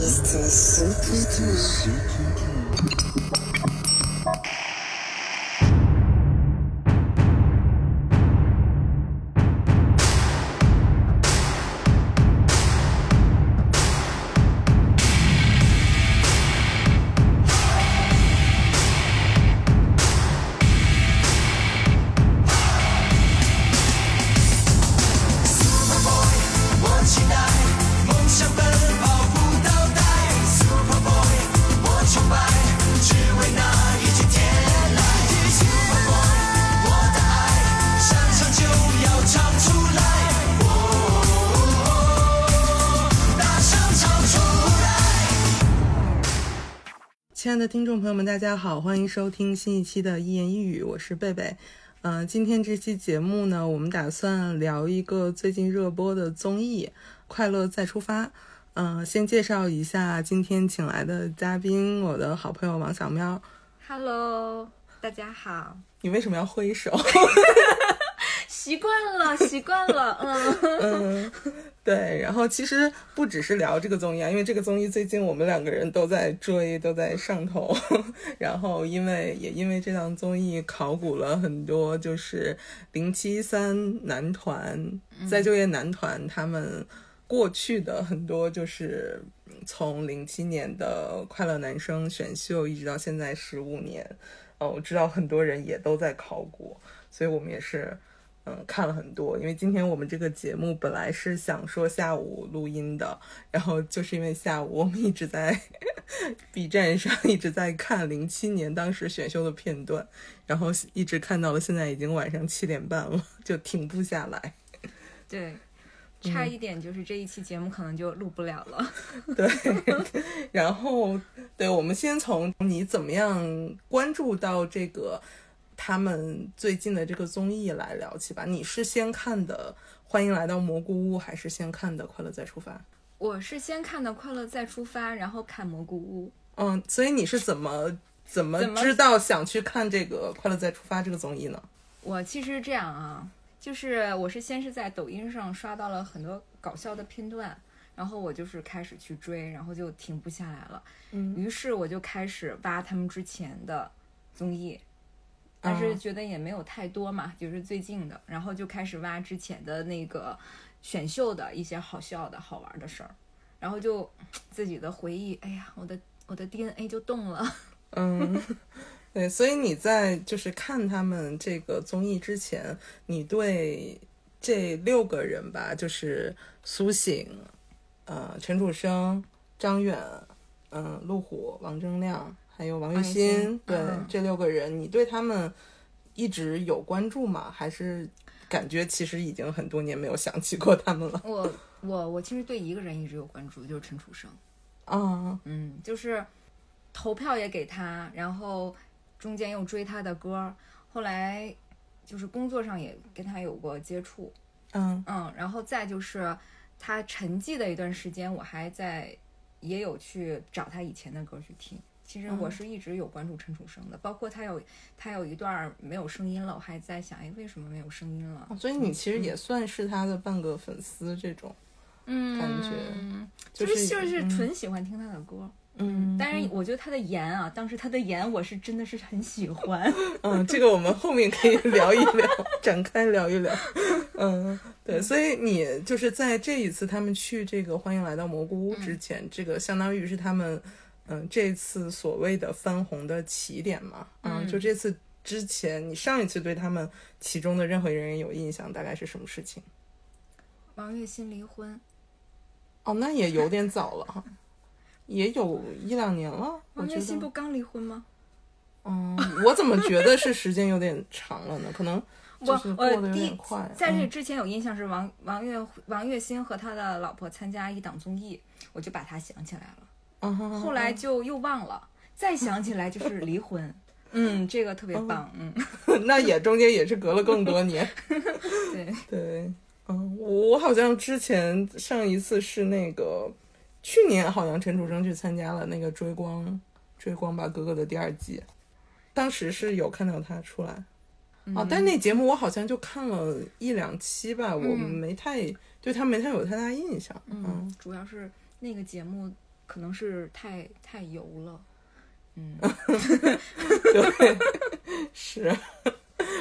我朋友们，大家好，欢迎收听新一期的《一言一语》，我是贝贝。嗯、今天这期节目呢，我们打算聊一个最近热播的综艺《快乐再出发》。嗯、先介绍一下今天请来的嘉宾，我的好朋友王小喵。Hello，大家好，你为什么要挥手？习惯了，习惯了，嗯，嗯，对。然后其实不只是聊这个综艺啊，因为这个综艺最近我们两个人都在追，都在上头。然后因为也因为这档综艺考古了很多，就是零七三男团再就业男团他们过去的很多就是从零七年的快乐男生选秀一直到现在十五年。呃，我知道很多人也都在考古，所以我们也是。嗯，看了很多，因为今天我们这个节目本来是想说下午录音的，然后就是因为下午我们一直在 B 站上一直在看零七年当时选秀的片段，然后一直看到了现在已经晚上七点半了，就停不下来。对，差一点就是这一期节目可能就录不了了。对，然后对，我们先从你怎么样关注到这个他们最近的这个综艺来聊起吧。你是先看的《欢迎来到蘑菇屋》，还是先看的《快乐再出发》？我是先看的《快乐再出发》，然后看蘑菇屋。嗯，所以你是怎么怎么知道想去看这个《快乐再出发》这个综艺呢？我其实这样啊，就是我是先是在抖音上刷到了很多搞笑的片段，然后我就是开始去追，然后就停不下来了。嗯于是我就开始挖他们之前的综艺，但是嗯觉得也没有太多嘛，就是最近的，然后就开始挖之前的那个选秀的一些好笑的好玩的事儿，然后就 自己的回忆，哎呀，我的我的 DNA 就动了。嗯，对，所以你在就是看他们这个综艺之前，你对这六个人吧，就是苏醒、呃陈楚生、张远、嗯、陆虎、王铮亮，还有王栎鑫，鑫对、嗯这六个人，你对他们一直有关注吗？还是感觉其实已经很多年没有想起过他们了？我我我其实对一个人一直有关注，就是陈楚生。啊，嗯，就是投票也给他，然后中间又追他的歌，后来就是工作上也跟他有过接触，嗯嗯，然后再就是他沉寂的一段时间，我还在也有去找他以前的歌去听。其实我是一直有关注陈楚生的，包括他有他有一段没有声音了，我还在想，哎，为什么没有声音了？所以你其实也算是他的半个粉丝这种。嗯，感觉就就是是就是嗯纯喜欢听他的歌。嗯，但是我觉得他的颜啊，当时他的颜我是真的是很喜欢。嗯，这个我们后面可以聊一聊，展开聊一聊。嗯，对，所以你就是在这一次他们去这个欢迎来到蘑菇屋之前，这个相当于是他们嗯这次所谓的翻红的起点嘛。嗯，嗯就这次之前，你上一次对他们其中的任何人有印象，大概是什么事情？王栎鑫离婚，哦，那也有点早了哈，也有一两年了。王栎鑫不刚离婚吗？嗯，我怎么觉得是时间有点长了呢？可能就我是过得有我第点快。在这嗯之前有印象是王王栎王栎鑫和他的老婆参加一档综艺，我就把他想起来了。后来就又忘了，再想起来就是离婚。嗯，这个特别棒。嗯，那也中间也是隔了更多年。对，对，嗯，我我好像之前上一次是那个去年，好像陈楚生去参加了那个追光追光吧哥哥的第二季，当时是有看到他出来。啊，但那节目我好像就看了一两期吧，我嗯没太对他没太有太大印象。嗯嗯，主要是那个节目可能是太太油了。嗯，对，是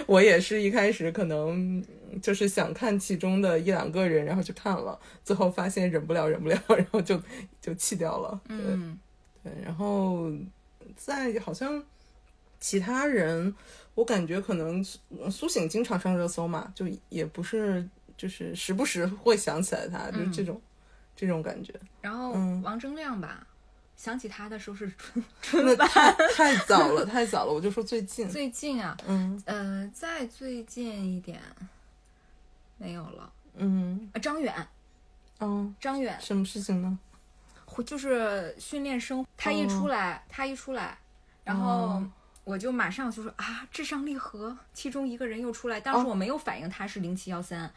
我也是一开始可能就是想看其中的一两个人，然后去看了，最后发现忍不了，忍不了，然后就就弃掉了。对、嗯，对，然后在好像其他人，我感觉可能苏苏醒经常上热搜嘛，就也不是就是时不时会想起来他，就是这种、这种感觉。然后嗯王铮亮吧，想起他的时候是春 春的太太早了，太早了，我就说最近，最近啊，嗯呃，再最近一点没有了。嗯啊张远，嗯，张远什么事情呢？会就是训练生，他一出来，他一出来，然后哦我就马上就说啊，至上励合，其中一个人又出来，当时哦。我没有反应他是零七幺三，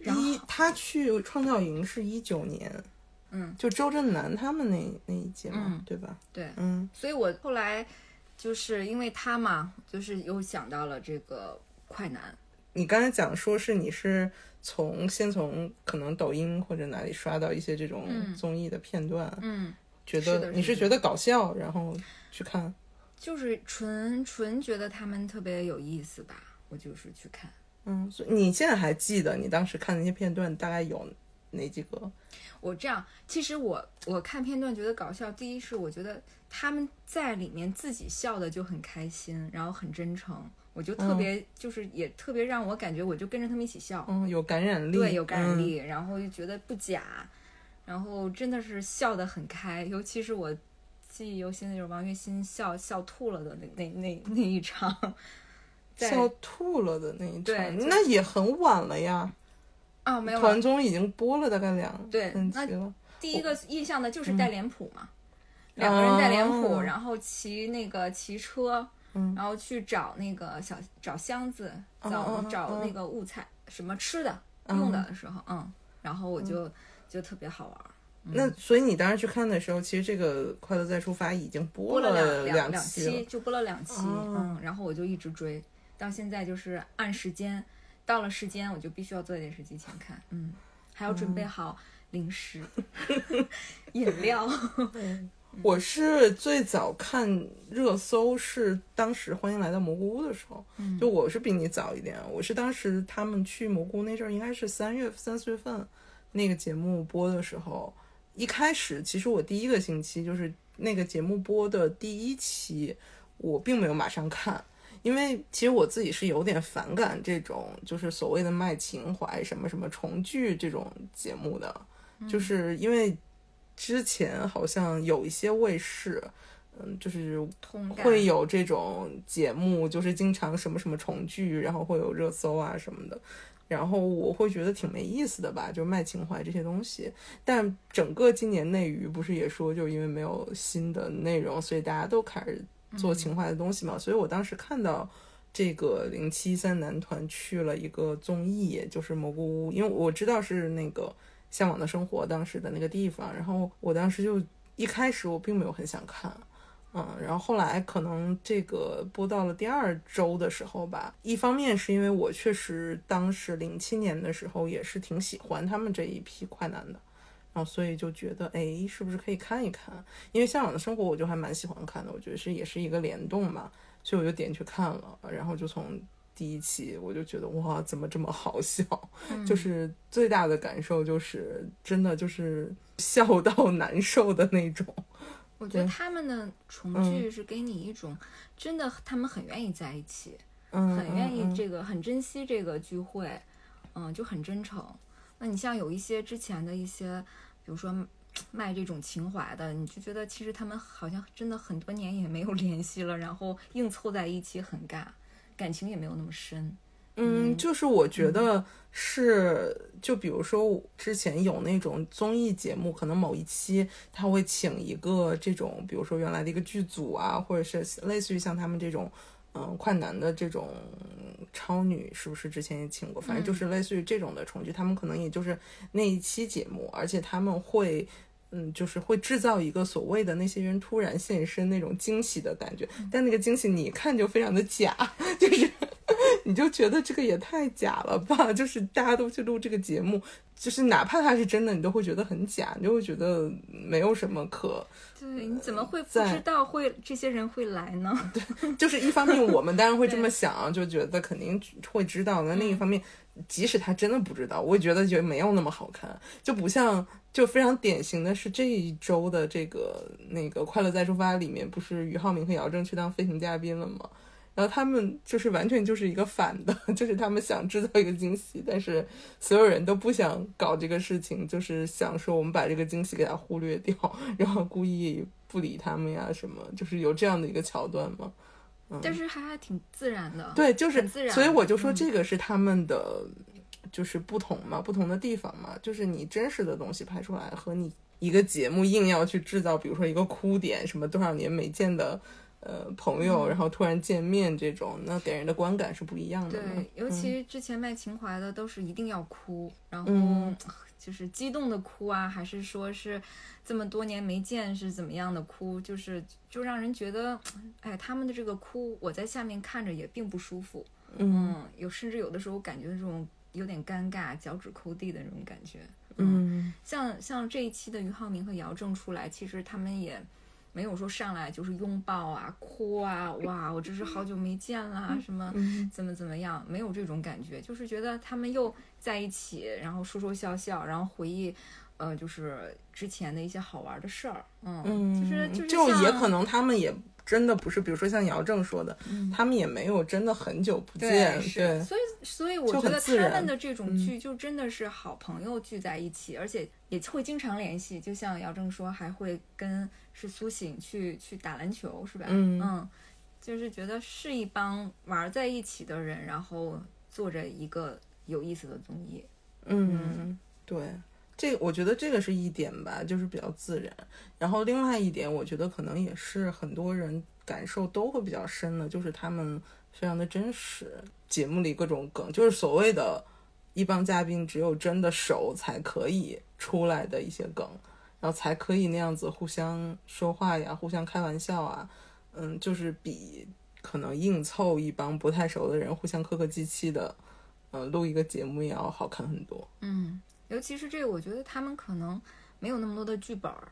然后一他去创造营是一九年，嗯，就周震南他们那那一届嘛，嗯。对吧？对，嗯。所以我后来就是因为他嘛，就是又想到了这个快男，你刚才讲说是你是从先从可能抖音或者哪里刷到一些这种嗯。综艺的片段，嗯，觉得你是觉得搞笑，然后去看。就是纯纯觉得他们特别有意思吧，我就是去看。嗯，所以你现在还记得你当时看那些片段大概有哪几个？我这样，其实我我看片段觉得搞笑，第一是我觉得他们在里面自己笑的就很开心，然后很真诚，我就特别、就是也特别让我感觉我就跟着他们一起笑，嗯，有感染力，对，有感染嗯。力，然后就觉得不假，然后真的是笑得很开，尤其是我记忆犹新的就是王栎鑫笑笑吐了的那那那那一场，笑吐了的那一场，那也很晚了呀。啊没有团综已经播了大概两对那。第一个印象的就是戴脸谱嘛，两个人戴脸谱，哦然后骑那个骑车，嗯然后去找那个小找箱子，哦找、找那个物菜什么吃的、用的的时候，嗯，然后我就、就特别好玩儿，那所以你当时去看的时候，其实这个《快乐再出发》已经播播了了两两期了，就播了两期，哦。嗯，然后我就一直追，到现在就是按时间，到了时间我就必须要坐在电视机前看，嗯，还要准备好零食、饮料，我是最早看热搜是当时《欢迎来到蘑菇屋》的时候，嗯。就我是比你早一点，我是当时他们去蘑菇那阵儿，应该是三月三四月份那个节目播的时候，一开始其实我第一个星期就是那个节目播的第一期，我并没有马上看。因为其实我自己是有点反感这种就是所谓的卖情怀、什么什么重聚这种节目的，就是因为之前好像有一些卫视，嗯，就是会有这种节目，就是经常什么什么重聚，然后会有热搜啊什么的。然后我会觉得挺没意思的吧，就卖情怀这些东西。但整个今年内娱不是也说，就因为没有新的内容，所以大家都开始做情怀的东西嘛。所以我当时看到这个零七三男团去了一个综艺，就是蘑菇屋，因为我知道是那个《向往的生活》当时的那个地方，然后我当时就一开始我并没有很想看。嗯，然后后来可能这个播到了第二周的时候吧，一方面是因为我确实当时零七年的时候也是挺喜欢他们这一批快男的，然后所以就觉得哎，是不是可以看一看？因为《向往的生活》我就还蛮喜欢看的，我觉得是也是一个联动嘛，所以我就点去看了，然后就从第一期我就觉得哇，怎么这么好笑？就是最大的感受就是真的就是笑到难受的那种。我觉得他们的重聚是给你一种真的，他们很愿意在一起，嗯，很愿意嗯这个，很珍惜这个聚会，嗯，就很真诚。那你像有一些之前的一些，比如说卖这种情怀的，你就觉得其实他们好像真的很多年也没有 联系了，然后硬凑在一起很尬，感情也没有那么深。嗯，就是我觉得是，就比如说之前有那种综艺节目，可能某一期他会请一个这种，比如说原来的一个剧组啊，或者是类似于像他们这种，嗯，快男的这种超女，是不是之前也请过？反正就是类似于这种的重聚，他们可能也就是那一期节目，而且他们会。嗯，就是会制造一个所谓的那些人突然现身那种惊喜的感觉，但那个惊喜你一看就非常的假，就是 你就觉得这个也太假了吧？就是大家都去录这个节目，就是哪怕它是真的，你都会觉得很假，你就会觉得没有什么可。对，你怎么会不知道会这些人会来呢？对就是一方面我们当然会这么想，就觉得肯定会知道。那另一方面，即使他真的不知道，我也觉得就没有那么好看，就不像就非常典型的是这一周的这个那个《快乐再出发》里面，不是俞灏明和姚正去当飞行嘉宾了吗？然后他们就是完全就是一个反的，就是他们想制造一个惊喜，但是所有人都不想搞这个事情，就是想说我们把这个惊喜给他忽略掉，然后故意不理他们呀什么，就是有这样的一个桥段吗？但是还还挺自然的。对，就是自然所以我就说嗯这个是他们的，就是不同嘛，不同的地方嘛，就是你真实的东西拍出来和你一个节目硬要去制造，比如说一个哭点，什么多少年没见的。呃，朋友，嗯然后突然见面这种，那给人的观感是不一样的。对，尤其之前卖情怀的都是一定要哭，然后嗯 就是激动的哭啊，还是说是这么多年没见是怎么样的哭，就是就让人觉得，哎，他们的这个哭，我在下面看着也并不舒服。嗯嗯，有甚至有的时候感觉这种有点尴尬、脚趾抠地的那种感觉。嗯像像这一期的俞灏明和姚正出来，其实他们也没有说上来就是拥抱啊、哭啊，哇，我这是好久没见啦，什么嗯怎么怎么样，没有这种感觉，就是觉得他们又在一起，然后说说笑笑，然后回忆。呃，就是之前的一些好玩的事儿，嗯，嗯，就是就是就也可能他们也真的不是，比如说像姚正说的，他们也没有真的很久不见，嗯对，所以所以我觉得他们的这种剧就真的是好朋友聚在一起，而且也会经常联系。就像姚正说，还会跟是苏醒去去打篮球，是吧？嗯就是觉得是一帮玩在一起的人，然后做着一个有意思的综艺。嗯，对，这我觉得这个是一点吧，就是比较自然。然后另外一点，我觉得可能也是很多人感受都会比较深的，就是他们非常的真实。节目里各种梗，就是所谓的一帮嘉宾只有真的熟才可以出来的一些梗，然后才可以那样子互相说话呀，互相开玩笑啊，嗯，就是比可能硬凑一帮不太熟的人互相客客气气的，呃，录一个节目也要好看很多。嗯，尤其是这个，我觉得他们可能没有那么多的剧本儿，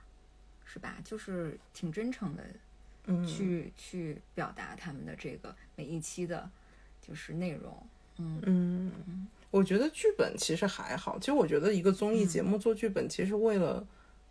是吧？就是挺真诚的嗯，去、去表达他们的这个每一期的，就是内容。嗯嗯，我觉得剧本其实还好。其实我觉得一个综艺节目做剧本，其实为了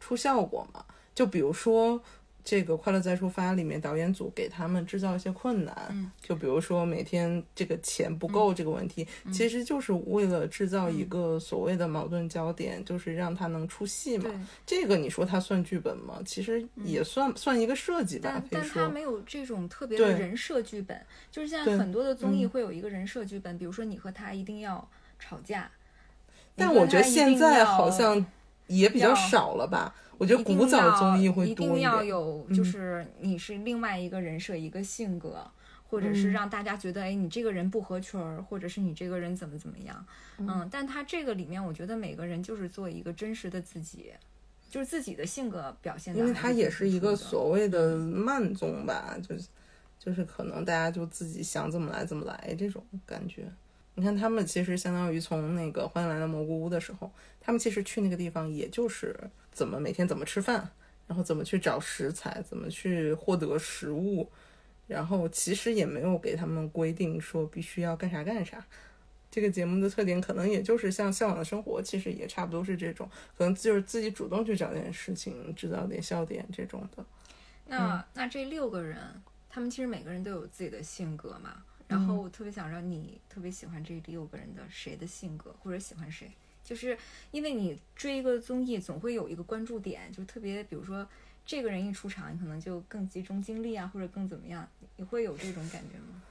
出效果嘛。就比如说这个《快乐再出发》里面，导演组给他们制造一些困难，嗯就比如说每天这个钱不够这个问题，其实就是为了制造一个所谓的矛盾焦点，就是让他能出戏嘛。，这个你说它算剧本吗？其实也算、算一个设计吧但，但可以说。他没有这种特别的人设剧本，就是现在很多的综艺嗯会有一个人设剧本，比如说你和他一定要吵架。但我觉得现在好像也比较少了吧。我觉得古早综艺会多一定要。有，嗯就是你是另外一个人设、一个性格，或者是嗯让大家觉得，哎，你这个人不合群儿，或者是你这个人怎么怎么样。嗯，但他这个里面，我觉得每个人就是做一个真实的自己，就是自己的性格表现的。因为它也是一个所所谓的慢综吧，就是就是可能大家就自己想怎么来怎么来这种感觉。你看他们其实相当于从那个《欢迎来到蘑菇屋》的时候，他们其实去那个地方也就是怎么每天怎么吃饭，然后怎么去找食材，怎么去获得食物，然后其实也没有给他们规定说必须要干啥干啥。这个节目的特点可能也就是像《向往的生活》，其实也差不多是这种，可能就是自己主动去找点事情，制造点笑点这种的。那、嗯那这六个人，他们其实每个人都有自己的性格嘛。然嗯后我特别想让你特别喜欢这六个人的谁的性格，或者喜欢谁，就是因为你追一个综艺总会有一个关注点，就特别比如说这个人一出场，你可能就更集中精力啊，或者更怎么样，你会有这种感觉吗？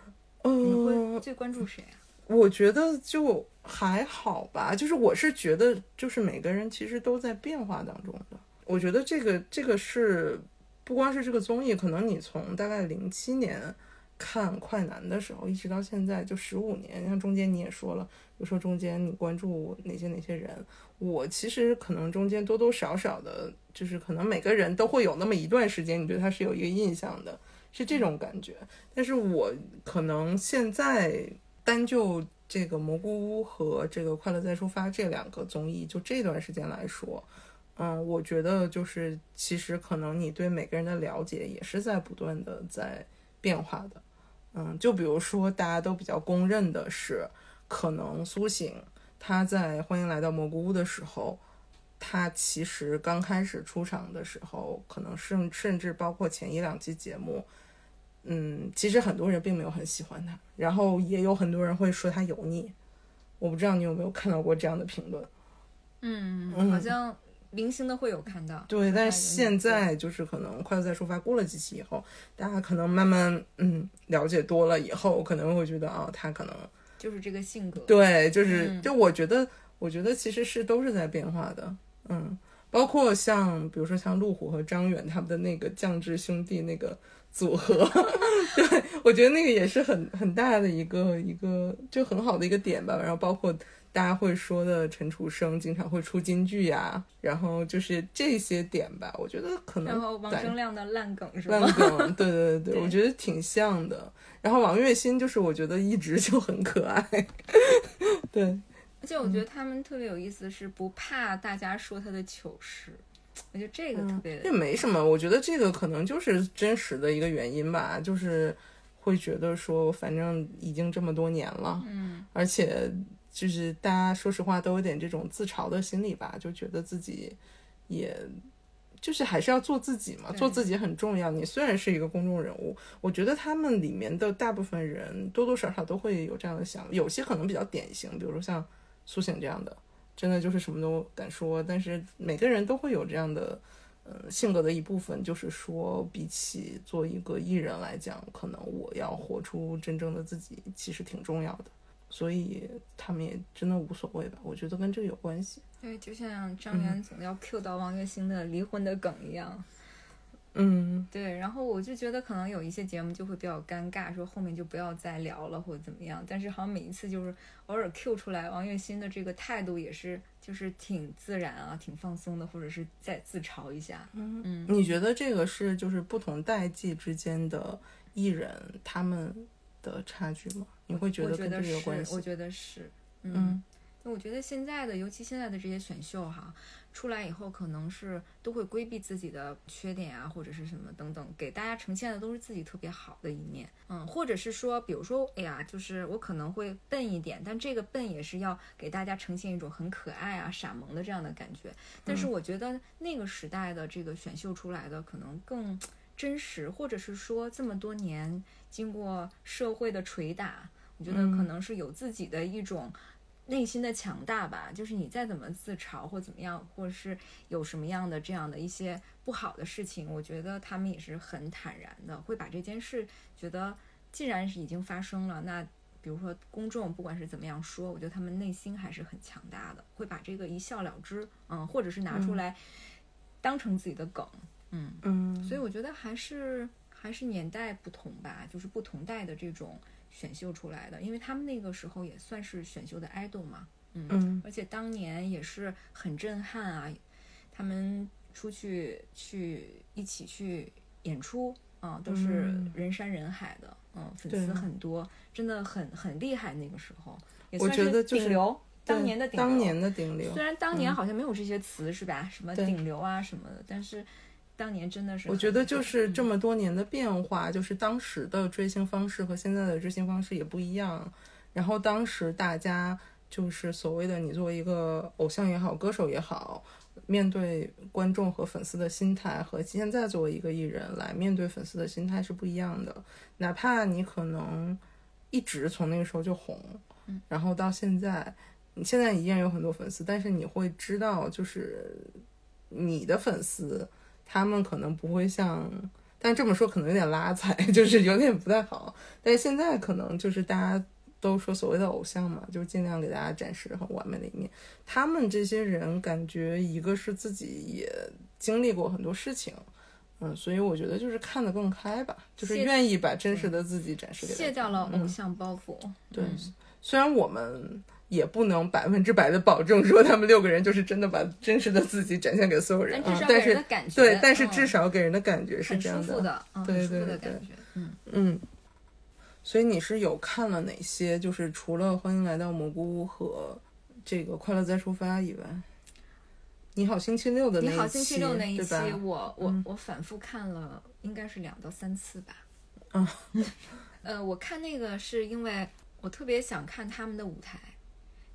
你会嗯，最关注谁啊？我觉得就还好吧，就是我是觉得，就是每个人其实都在变化当中的。我觉得这个这个是不光是这个综艺，可能你从大概零七年看快男的时候，一直到现在就十五年，像中间你也说了，比如说中间你关注哪些哪些人，我其实可能中间多多少少的，就是可能每个人都会有那么一段时间，你对他是有一个印象的，是这种感觉。但是我可能现在单就这个蘑菇屋和这个快乐再出发这两个综艺，就这段时间来说，嗯，我觉得就是其实可能你对每个人的了解也是在不断的在变化的。嗯，就比如说大家都比较公认的是，可能苏醒他在《欢迎来到蘑菇屋》的时候，他其实刚开始出场的时候，可能甚甚至包括前一两期节目，嗯，其实很多人并没有很喜欢他，然后也有很多人会说他油腻。我不知道你有没有看到过这样的评论。嗯，嗯好像零星的会有看到。对，但是是现在就是可能快乐再出发过了几期以后，大家可能慢慢嗯了解多了以后，可能会觉得啊、他可能就是这个性格。对，就是、嗯就我觉得，我觉得其实是都是在变化的，嗯，包括像比如说像路虎和张远他们的那个降智兄弟那个组合，对我觉得那个也是很很大的一个一个就很好的一个点吧。然后包括大家会说的陈楚生经常会出金句呀，然后就是这些点吧，我觉得可能然后王铮亮的烂梗是吧烂？梗，对对对，对我觉得挺像的。然后王栎鑫就是我觉得一直就很可爱，对，而且我觉得他们特别有意思，是不怕大家说他的糗事。我觉得这个特别这没什么，我觉得这个可能就是真实的一个原因吧，就是会觉得说，反正已经这么多年了，嗯，而且就是大家说实话都有点这种自嘲的心理吧，就觉得自己也。就是还是要做自己嘛，做自己很重要。你虽然是一个公众人物，我觉得他们里面的大部分人多多少少都会有这样的想法，有些可能比较典型，比如说像苏醒这样的，真的就是什么都敢说。但是每个人都会有这样的，呃，性格的一部分，就是说，比起做一个艺人来讲，可能我要活出真正的自己，其实挺重要的。所以他们也真的无所谓吧，我觉得跟这个有关系。对，就像张元总要 cue 到王栎鑫的离婚的梗一样。嗯，对，然后我就觉得可能有一些节目就会比较尴尬，说后面就不要再聊了或者怎么样。但是好像每一次就是偶尔 cue 出来王栎鑫的这个态度也是就是挺自然啊，挺放松的，或者是再自嘲一下。嗯你觉得这个是就是不同代际之间的艺人他们的差距吗？你会觉得跟这个有关系？我觉得是，嗯嗯，那我觉得现在的，尤其现在的这些选秀哈，出来以后可能是都会规避自己的缺点啊，或者是什么等等，给大家呈现的都是自己特别好的一面，嗯，或者是说，比如说，哎呀，就是我可能会笨一点，但这个笨也是要给大家呈现一种很可爱啊、傻萌的这样的感觉。但是我觉得那个时代的这个选秀出来的可能更真实，或者是说这么多年经过社会的捶打，我觉得可能是有自己的一种内心的强大吧。就是你再怎么自嘲或怎么样，或者是有什么样的这样的一些不好的事情，我觉得他们也是很坦然的，会把这件事觉得既然是已经发生了，那。比如说公众不管是怎么样说，我觉得他们内心还是很强大的，会把这个一笑了之，嗯，或者是拿出来当成自己的梗，嗯，嗯，所以我觉得还是还是年代不同吧，就是不同代的这种选秀出来的，因为他们那个时候也算是选秀的 idol 嘛，嗯，嗯。而且当年也是很震撼啊，他们出去去一起去演出啊，都是嗯。人山人海的，嗯，粉丝。很多，真的很很厉害。那个时候也我觉得就是顶流，当年的顶流，当年的顶流。虽，然当年好像没有这些词是吧？什么顶流啊什么的，但是当年真的是我觉得就是这么多年的变化，就是当时的追星方式和现在的追星方式也不一样。然后当时大家就是所谓的你作为一个偶像也好，歌手也好，面对观众和粉丝的心态和现在作为一个艺人来面对粉丝的心态是不一样的。哪怕你可能一直从那个时候就红，然后到现在，你现在依然有很多粉丝，但是你会知道，就是你的粉丝。他们可能不会像，但这么说可能有点拉踩，就是有点不太好。但是现在可能就是大家都说所谓的偶像嘛，就是尽量给大家展示很完美的一面。他们这些人感觉一个是自己也经历过很多事情，嗯，所以我觉得就是看得更开吧，就是愿意把真实的自己展示给大家。卸掉了偶嗯像包袱。对嗯虽然我们也不能百分之百的保证说他们六个人就是真的把真实的自己展现给所有人但至少，给人啊但是对，但是嗯至少给人的感觉是这样的，嗯，对对对嗯。嗯，所以你是有看了哪些？就是除了《欢迎来到蘑菇屋》和这个《快乐再出发》以外，你好星期六的那一期，你好星期六那一期我我我反复看了，应该是两到三次吧。嗯，呃，我看那个是因为我特别想看他们的舞台，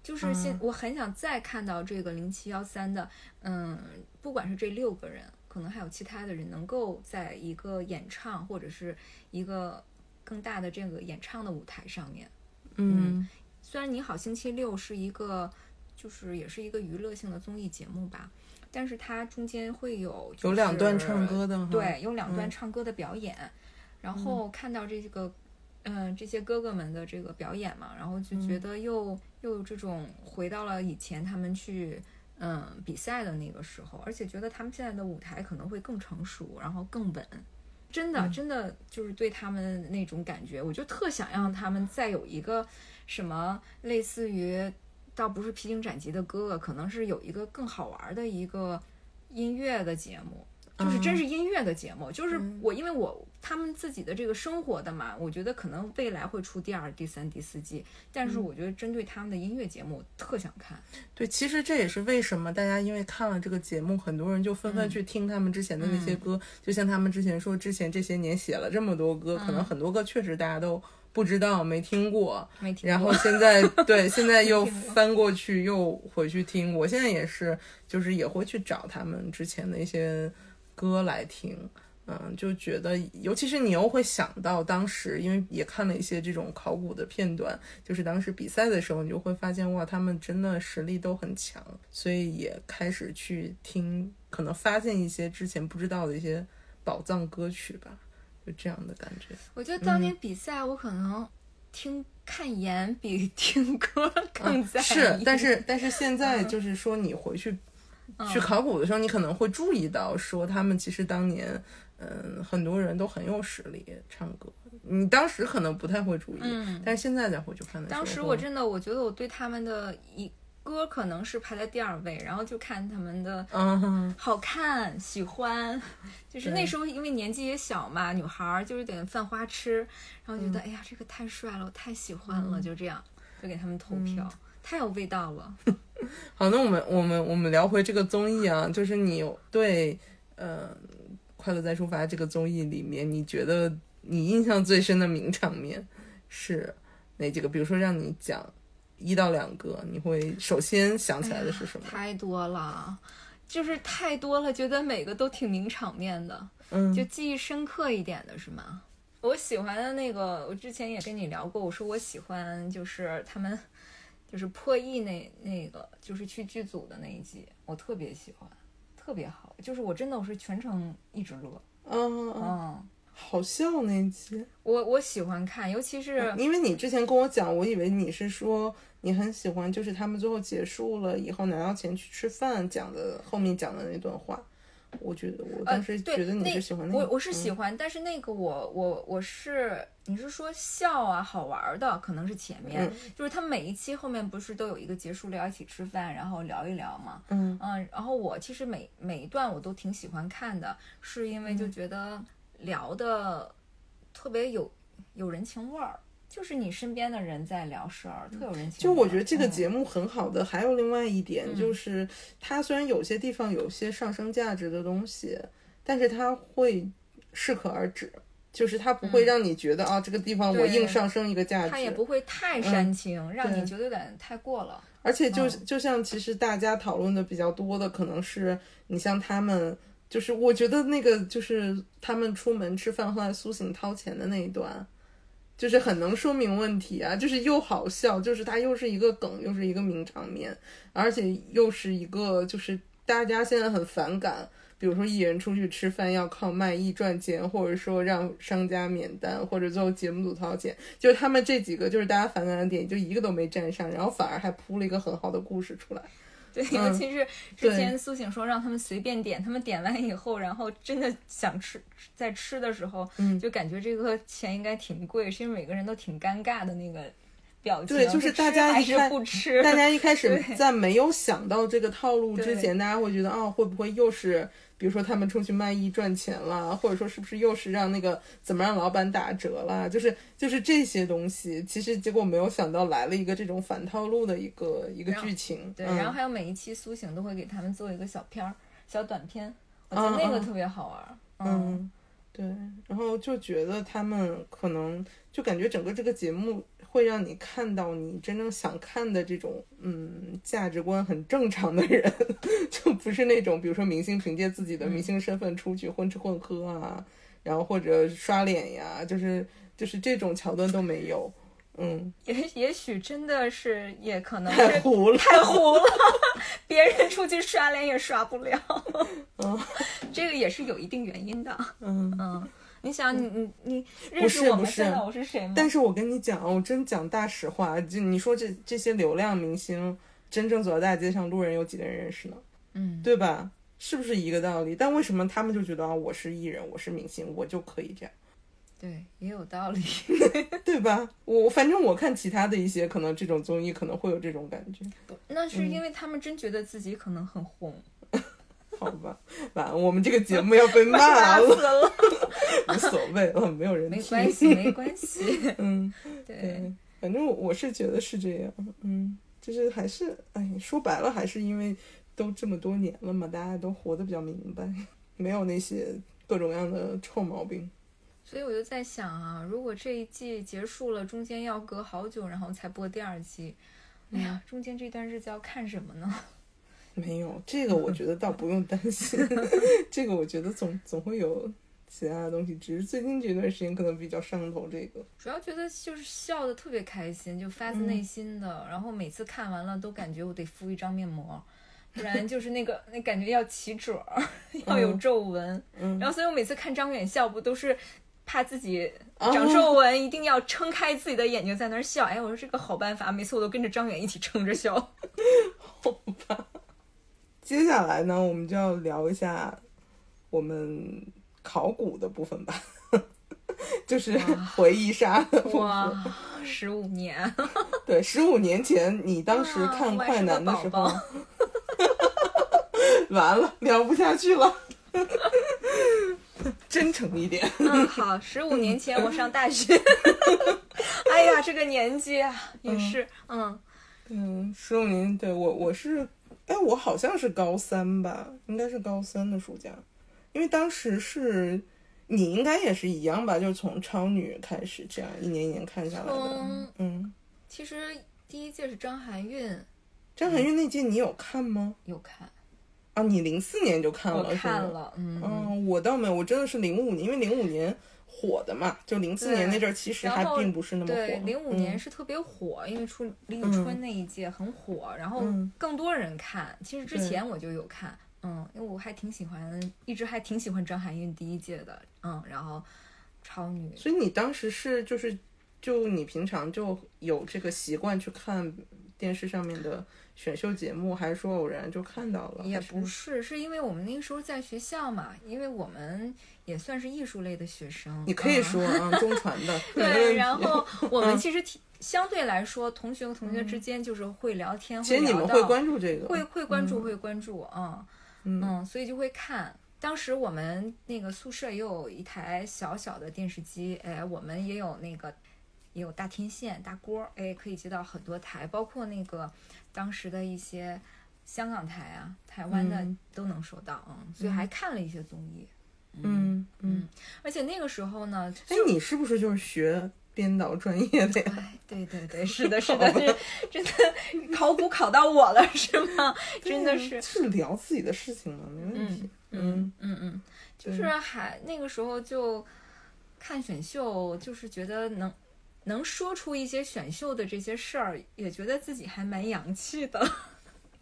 就是现、嗯我很想再看到这个零七幺三的，嗯，不管是这六个人，可能还有其他的人，能够在一个演唱或者是一个更大的这个演唱的舞台上面。嗯虽然《你好星期六》是一个，就是也是一个娱乐性的综艺节目吧，但是它中间会有、有两段唱歌的哈，对，有两段嗯。唱歌的表演，然后看到这个，嗯、这些哥哥们的这个表演嘛，然后就嗯觉得又、又有这种回到了以前他们去。嗯，比赛的那个时候，而且觉得他们现在的舞台可能会更成熟，然后更稳。真的，嗯真的就是对他们那种感觉，我就特想让他们再有一个什么类似于，倒不是披荆斩棘的哥哥，可能是有一个更好玩的一个音乐的节目，就是真是音乐的节目。就是我因为我他们自己的这个生活的嘛，我觉得可能未来会出第二、第三、第四季，但是我觉得针对他们的音乐节目，我特想看。对，其实这也是为什么大家因为看了这个节目，很多人就纷嗯纷去听他们之前的那些歌。就像他们之前说，之前这些年写了这么多歌，可能嗯很多歌确实大家都不知道、没听过。没听过。然后现在 对，现在又翻过去又回去听。我现在也是，就是也会去找他们之前的一些歌来听。嗯，就觉得，尤其是你又会想到当时，因为也看了一些这种考古的片段，就是当时比赛的时候，你就会发现哇，他们真的实力都很强，所以也开始去听，可能发现一些之前不知道的一些宝藏歌曲吧，就这样的感觉。我觉得当年比赛，我可能听看颜比听歌 更在意。啊是，但是但是现在就是说，你回去、去考古的时候，你可能会注意到，说他们其实当年，嗯，很多人都很有实力唱歌。你当时可能不太会注意，嗯但是现在再回去看的时候，当时我真的，我觉得我对他们的一歌可能是排在第二位，然后就看他们的好看、喜欢，就是那时候因为年纪也小嘛，女孩儿就有点犯花痴，然后觉嗯。得、哎呀这个太帅了，我太喜欢了，就这样就给他们投票，嗯太有味道了。好，那我们我们我们聊回这个综艺啊，就是你对呃《快乐再出发》这个综艺里面，你觉得你印象最深的名场面是哪几个？比如说让你讲一到两个，你会首先想起来的是什么？太多了，就是太多了，觉得每个都挺名场面的。嗯就记忆深刻一点的是吗？我喜欢的那个，我之前也跟你聊过，我说我喜欢就是他们就是破译那那个就是去剧组的那一集，我特别喜欢，特别好，就是我真的我是全程一直乐，嗯嗯，嗯，好笑那一集，我我喜欢看，尤其是因为你之前跟我讲，我以为你是说你很喜欢，就是他们最后结束了以后拿到钱去吃饭讲的后面讲的那段话。我觉得我当时觉得你那是喜欢那个，我我是喜嗯欢，但是那个我我我是你是说笑啊好玩儿的，可能是前面，嗯就是他每一期后面不是都有一个结束了要一起吃饭，然后聊一聊嘛，嗯然后我其实每每一段我都挺喜欢看的，是因为嗯就觉得聊的特别有有人情味儿。就是你身边的人在聊事儿，特有人情味。就我觉得这个嗯节目很好的，还有另外一点嗯就是，它虽然有些地方有些上升价值的东西，但是它会适可而止，就是它不会让你觉得、啊这个地方我硬上升一个价值，它也不会太煽情，让你觉得有点太过了。而且就嗯就像其实大家讨论的比较多的，可能是你像他们，就是我觉得那个就是他们出门吃饭，后来苏醒掏钱的那一段，就是很能说明问题啊，就是又好笑，就是它又是一个梗，又是一个名场面，而且又是一个就是大家现在很反感。比如说，艺人出去吃饭要靠卖艺赚钱，或者说让商家免单，或者最后节目组掏钱，就是他们这几个就是大家反感的点，就一个都没占上，然后反而还铺了一个很好的故事出来。尤其是之前苏醒说让他们随便点，他们点完以后，然后真的想吃，在吃的时候，嗯。就感觉这个钱应该挺贵，是因为每个人都挺尴尬的那个表情，对，就是大家还是一开不吃，大家一开始在没有想到这个套路之前，大家会觉得啊，会不会又是比如说他们出去卖艺赚钱啦，或者说是不是又是让那个怎么让老板打折啦？就是就是这些东西，其实结果没有想到来了一个这种反套路的一个一个剧情。对，嗯然后还有每一期苏醒都会给他们做一个小片儿、小短片，我觉得那个特别好玩儿。嗯，对，然后就觉得他们可能就感觉整个这个节目会让你看到你真正想看的这种嗯价值观很正常的人，就不是那种比如说明星凭借自己的明星身份出去混吃混喝啊，然后或者刷脸呀，就是就是这种桥段都没有，嗯，也也许真的是，也可能太糊了，太糊了，别人出去刷脸也刷不了。嗯 这个也是有一定原因的。嗯。嗯，你想，你你你认识我们是不是现在我是谁吗？但是我跟你讲，我真讲大实话，就你说这这些流量明星，真正走在大街上，路人有几个人认识呢？嗯，对吧？是不是一个道理？但为什么他们就觉得啊，我是艺人，我是明星，我就可以这样，对，也有道理。对吧？我反正我看其他的一些可能这种综艺可能会有这种感觉，那是因为他们真觉得自己可能很红，好吧？完了，我们这个节目要被骂骂死了，了。无所谓了，没有人没。关系，没关系。嗯，对，对，反正我我是觉得是这样，嗯，就是还是，哎，说白了还是因为都这么多年了嘛，大家都活得比较明白，没有那些各种各样的臭毛病。所以我就在想啊，如果这一季结束了，中间要隔好久，然后才播第二季，哎呀，中间这段日子要看什么呢？没有这个，我觉得倒不用担心，这个我觉得总总会有其他的东西，只是最近这段时间可能比较上头这个。主要觉得就是笑的特别开心，就发自内心的，然后每次看完了都感觉我得敷一张面膜。不然就是那个 那感觉要起褶儿，要有皱纹，嗯然后所以我每次看张远笑不都是怕自己哦长皱纹，一定要撑开自己的眼睛在那儿笑。哎，我说这个好办法，每次我都跟着张远一起撑着笑。接下来呢，我们就要聊一下我们考古的部分吧，就是回忆杀的部分。哇，十五年，对，十五年前你当时啊看快男的时候，宝宝。完了聊不下去了，真诚一点。嗯，好，十五年前我上大学，哎呀，这个年纪啊，也是，嗯，嗯，十五年，对我我是，哎，我好像是高三吧，应该是高三的暑假，因为当时是你应该也是一样吧，就是从超女开始这样一年一年看下来的。嗯，其实第一届是张含韵张含韵那届你有看吗？有看，啊，你零四年就看了，我是。了，嗯，嗯，我倒没有，我真的是零五年，因为零五年火的嘛，就零四年那阵儿其实还并不是那么火。对，零五年嗯是特别火，因为出李宇春那一届很火，然后嗯更多人看。其实之前我就有看，嗯，因为我还挺喜欢，一直还挺喜欢张含韵第一届的，嗯，然后超女，所以你当时是就是就你平常就有这个习惯去看电视上面的选秀节目，还是说偶然就看到了？也不是，是因为我们那个时候在学校嘛，因为我们也算是艺术类的学生，你可以嗯说啊，中传的。对，然后 我们其实挺相对来说，同学和同学之间就是会聊天，嗯其实你们会关注这个，会会关注，会关注，嗯嗯嗯，所以就会看。当时我们那个宿舍也有一台小小的电视机，哎，我们也有那个也有大天线、大锅，哎，可以接到很多台，包括那个当时的一些香港台啊、台湾的嗯都能收到，嗯，所以还看了一些综艺。嗯嗯。而且那个时候呢，哎，你是不是就是学编导专业的呀？哎，对对对，是的，是的，这真的考古考到我了，是吗？真的是，是聊自己的事情嘛，没问题。嗯嗯嗯，就是还那个时候就看选秀，就是觉得能能说出一些选秀的这些事儿，也觉得自己还蛮洋气的。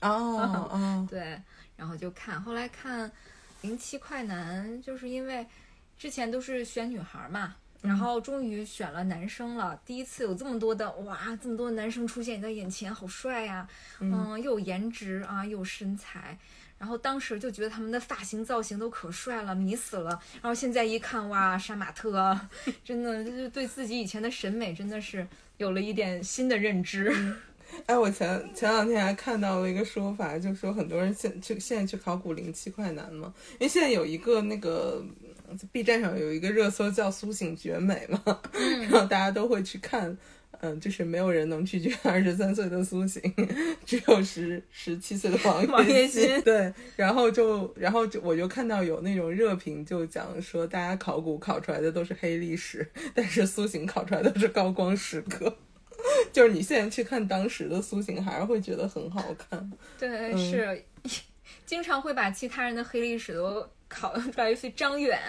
哦哦，对，然后就看，后来看零七快男，就是因为之前都是选女孩嘛。然后终于选了男生了，第一次有这么多的哇，这么多的男生出现你的眼前，好帅呀、嗯，又有颜值啊，又有身材，然后当时就觉得他们的发型造型都可帅了，迷死了。然后现在一看，哇，杀马特，真的就是对自己以前的审美真的是有了一点新的认知。哎，我前前两天还看到了一个说法，就说很多人现去现在去考古零七快男嘛，因为现在有一个那个 B 站上有一个热搜叫“苏醒绝美 ”嘛，然后大家都会去看。嗯，就是没有人能拒绝二十三岁的苏醒，只有十十七岁的王王栎栎鑫对，然后就然后就我就看到有那种热评，就讲说大家考古考出来的都是黑历史，但是苏醒考出来都是高光时刻。就是你现在去看当时的苏醒，还是会觉得很好看。对，是经常会把其他人的黑历史都考出来，尤其张远，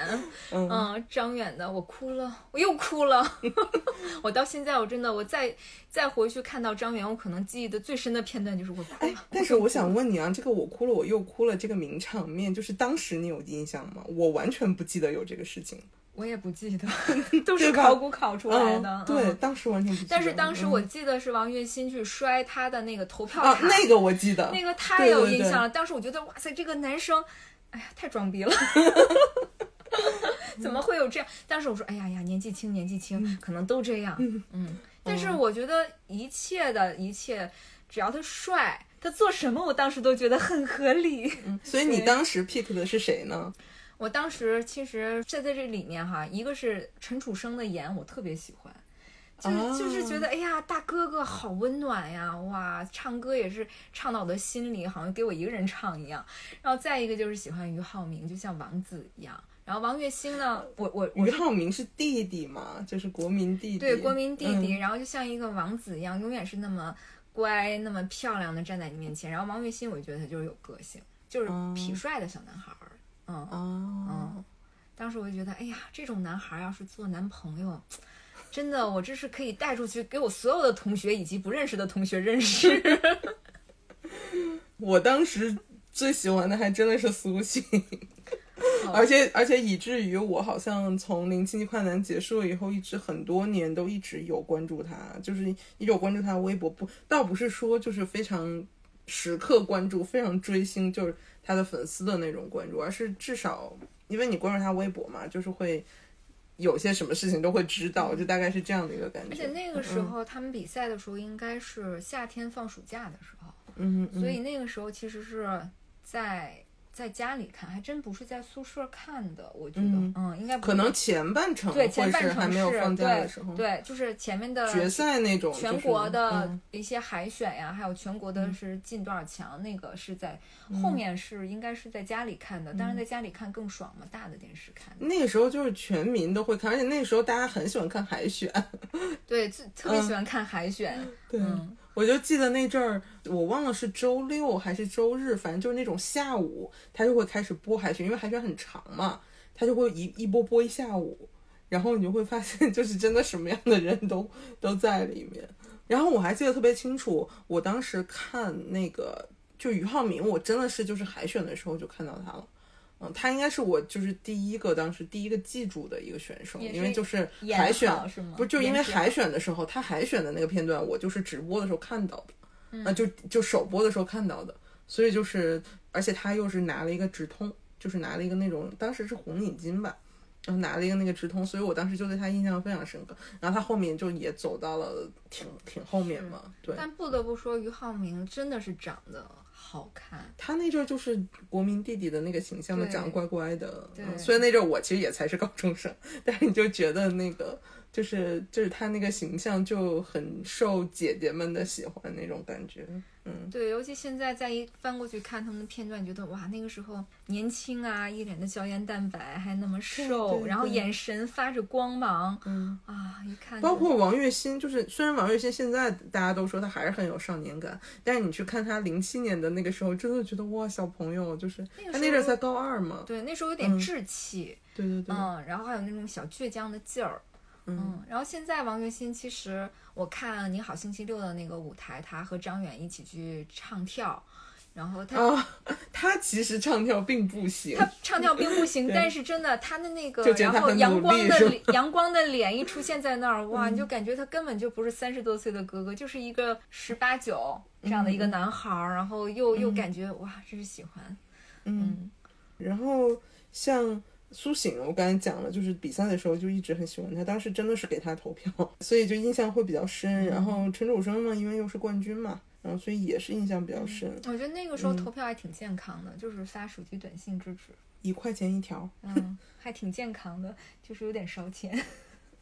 嗯，张远的我哭了，我又哭了。我到现在我真的，我再再回去看到张远，我可能记忆的最深的片段就是我哭哎了。，但是我想问你啊，这个我哭了，我又哭了，这个名场面，就是当时你有印象吗？我完全不记得有这个事情。我也不记得，都是考古考出来的。嗯，对，嗯当时完全不记得。但是当时嗯我记得是王栎鑫去摔他的那个投票啊，卡，那个我记得，那个太有印象了。当时我觉得，哇塞，这个男生，哎呀，太装逼了。怎么会有这样？当时我说，哎呀呀，年纪轻，年纪轻，可能都这样。嗯，但是我觉得一切的一切，只要他帅，他做什么，我当时都觉得很合理。所以你当时 pick 的是谁呢？我当时其实在在这里面哈，一个是陈楚生的颜，我特别喜欢。就是就是觉得，哎呀，大哥哥好温暖呀！哇，唱歌也是唱到我的心里，好像给我一个人唱一样。然后再一个就是喜欢俞灏明，就像王子一样。然后王栎鑫呢，我我我俞是灏明是弟弟嘛，就是国民弟弟。对国民弟弟，嗯然后就像一个王子一样，永远是那么乖、那么漂亮的站在你面前。然后王栎鑫，我觉得他就是有个性，就是哦痞帅的小男孩儿。嗯，哦，嗯，当时我就觉得，哎呀，这种男孩儿要是做男朋友，真的，我这是可以带出去给我所有的同学以及不认识的同学认识。我当时最喜欢的还真的是苏醒。哦 而且而且以至于我好像从零七快男结束了以后，一直很多年都一直有关注他，就是一直有关注他的微博，不倒不是说就是非常时刻关注、非常追星，就是他的粉丝的那种关注，而是至少因为你关注他微博嘛，就是会有些什么事情都会知道，就大概是这样的一个感觉。而且那个时候他们比赛的时候，应该是夏天放暑假的时候，嗯，嗯，所以那个时候其实是在在家里看，还真不是在宿舍看的。我觉得，嗯嗯，应该不可能前半程对前半程是还没有放假的对时候，对，就是前面的决赛那种全就是国的嗯一些海选呀，还有全国的是进多少强，那个是在后面是应该是在家里看的，当然在家里看更爽嘛，大的电视看。那个时候就是全民都会看，而且那个时候大家很喜欢看海选。对，最特别喜欢看海选。对，嗯我就记得那阵儿，我忘了是周六还是周日，反正就是那种下午，他就会开始播海选，因为海选很长嘛，他就会一一播播一下午，然后你就会发现，就是真的什么样的人都都在里面。然后我还记得特别清楚，我当时看那个就俞灏明，我真的是就是海选的时候就看到他了。嗯，他应该是我就是第一个当时第一个记住的一个选手，因为就是海选好是吗不是就因为海选的时候，他海选的那个片段，我就是直播的时候看到的，嗯啊、就就首播的时候看到的，所以就是，而且他又是拿了一个直通，就是拿了一个那种当时是红领巾吧，然后拿了一个那个直通，所以我当时就对他印象非常深刻。然后他后面就也走到了挺挺后面嘛，对。但不得不说，俞灏明真的是长得好看。他那阵儿就是国民弟弟的那个形象的，长得乖乖的。对嗯虽然那阵儿我其实也才是高中生，但是你就觉得那个就是就是他那个形象就很受姐姐们的喜欢那种感觉。嗯，对，尤其现在再一翻过去看他们的片段，觉得哇，那个时候年轻啊，一脸的胶原蛋白，还那么瘦，对然后眼神发着光芒，嗯啊，一看就包括王栎鑫，就是虽然王栎鑫现在大家都说他还是很有少年感，但是你去看他零七年的那个时候，真的觉得哇，小朋友就是那他那阵儿才高二嘛。对，那时候有点稚气，对对对，嗯，然后还有那种小倔强的劲儿。嗯，然后现在王栎鑫，其实我看《你好星期六》的那个舞台，他和张远一起去唱跳，然后他、啊，他其实唱跳并不行。他唱跳并不行，但是真的他的那个然后阳光的阳光的脸一出现在那儿，哇，你就感觉他根本就不是三十多岁的哥哥，就是一个十八九这样的一个男孩儿，然后又又感觉哇，真是喜欢，嗯，嗯。然后像苏醒，我刚才讲了，就是比赛的时候就一直很喜欢他，当时真的是给他投票，所以就印象会比较深。然后陈楚生呢，因为又是冠军嘛，然后所以也是印象比较深。我觉得那个时候投票还挺健康的，就是发手机短信支持，一块钱一条，嗯，还挺健康的，就是有点烧钱。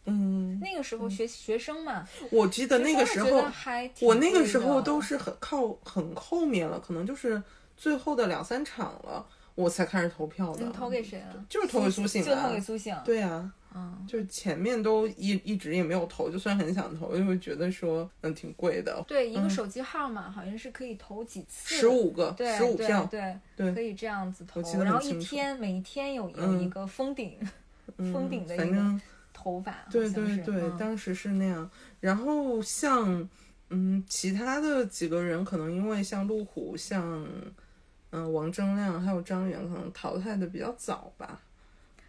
嗯，那个时候学学生嘛，我记得那个时候还我那个时候都是很靠很后面了，可能就是最后的两三场了，我才开始投票的。你投给谁了？就是投给苏醒就啊投给苏醒。对啊，嗯，就是前面都一一直也没有投，就算很想投，因为觉得说嗯挺贵的，对，一个手机号嘛，好像是可以投几次，十五个对，十五票，对对可以这样子投然后一天每一天有有嗯一个封顶，嗯封顶的一个投法，对对对，嗯当时是那样。然后像嗯其他的几个人，可能因为像路虎，像嗯王铮亮还有张远，可能淘汰的比较早吧。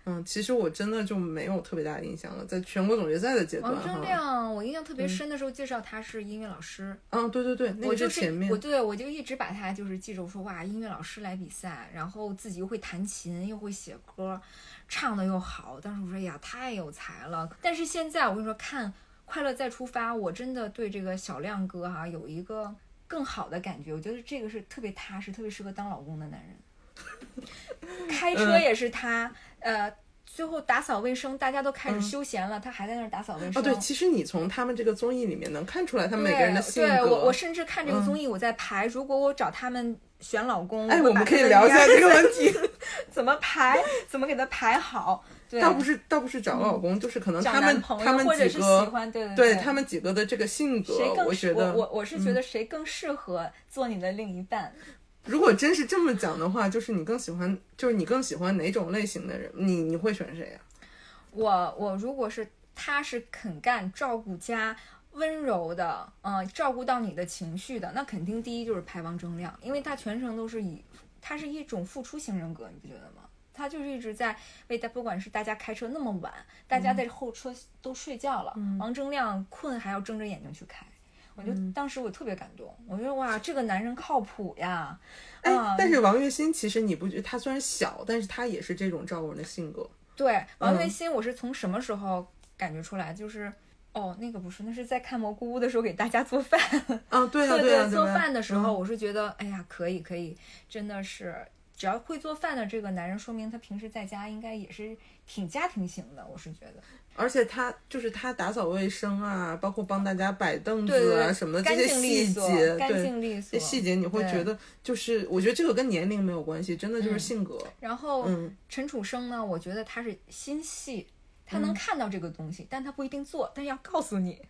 嗯，其实我真的就没有特别大的印象了，在全国总决赛的阶段王铮。亮，我印象特别深的时候，介绍他是音乐老师，嗯，对对对，那个我就是前面我对我就一直把他就是记住说哇，音乐老师来比赛，然后自己又会弹琴又会写歌，唱的又好。当时我说哎呀，太有才了。但是现在我跟你说，看《快乐再出发》，我真的对这个小亮哥哈、有一个更好的感觉。我觉得这个是特别踏实、特别适合当老公的男人。开车也是他，呃。最后打扫卫生，大家都开始休闲了，他还在那儿打扫卫生。哦，对，其实你从他们这个综艺里面能看出来他们每个人的性格。对，我我甚至看这个综艺，我在排，如果我找他们选老公，哎，我们可以聊一下这个问题。怎么排，怎么给他排好。对，倒不是倒不是找老公，就是可能他们他们或者是喜几个欢，对他们几个的这个性格谁，更我觉得我我我是觉得谁更适合做你的另一半。如果真是这么讲的话，就是你更喜欢，就是你更喜欢哪种类型的人？你你会选谁呀、我我如果是他是肯干、照顾家、温柔的，嗯、照顾到你的情绪的，那肯定第一就是排王铮亮，因为他全程都是以，他是一种付出型人格，你不觉得吗？他就是一直在为大，不管是大家开车那么晚，大家在后车都睡觉了，王铮亮困还要睁着眼睛去开。我就当时我特别感动，我觉得哇，这个男人靠谱呀！哎，啊但是王栎鑫其实你不觉得他虽然小，但是他也是这种照顾人的性格。对，王栎嗯鑫，我是从什么时候感觉出来？就是哦，那个不是，那是在看蘑菇屋的时候给大家做饭。啊，对啊，对对吧饭的时候，嗯我是觉得，哎呀，可以可以，真的是，只要会做饭的这个男人，说明他平时在家应该也是挺家庭型的。我是觉得，而且他就是他打扫卫生啊，包括帮大家摆凳子啊什么的干这些细节，干对净利索这。细节你会觉得就是，我觉得这个跟年龄没有关系，真的就是嗯性格。然后嗯陈楚生呢，我觉得他是心细，他能看到这个东西，但他不一定做，但要告诉你。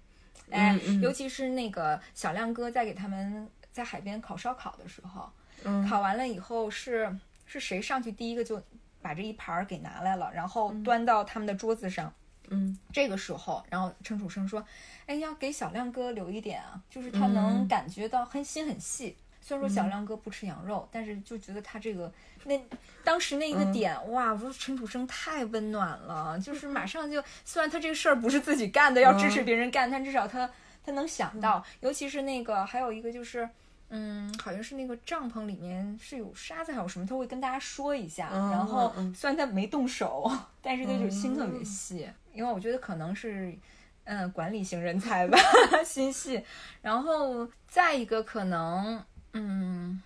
哎，尤其是那个小亮哥在给他们在海边烤烧烤的时候，嗯烤完了以后是是谁上去第一个就把这一盘儿给拿来了，然后端到他们的桌子上。嗯这个时候，然后陈楚生说：“哎，要给小亮哥留一点啊，就是他能嗯感觉到很心很细。虽然说小亮哥不吃羊肉，但是就觉得他这个那当时那一个嗯点，哇！我说陈楚生太温暖了，就是马上就，虽然他这个事儿不是自己干的，要支持嗯别人干，但至少他他能想到，尤其是那个还有一个就是。嗯，好像是那个帐篷里面是有沙子还有什么，他会跟大家说一下。嗯然后嗯虽然他没动手，但是他就心特别嗯细，因为我觉得可能是，嗯，管理型人才吧，心细。然后再一个可能，嗯，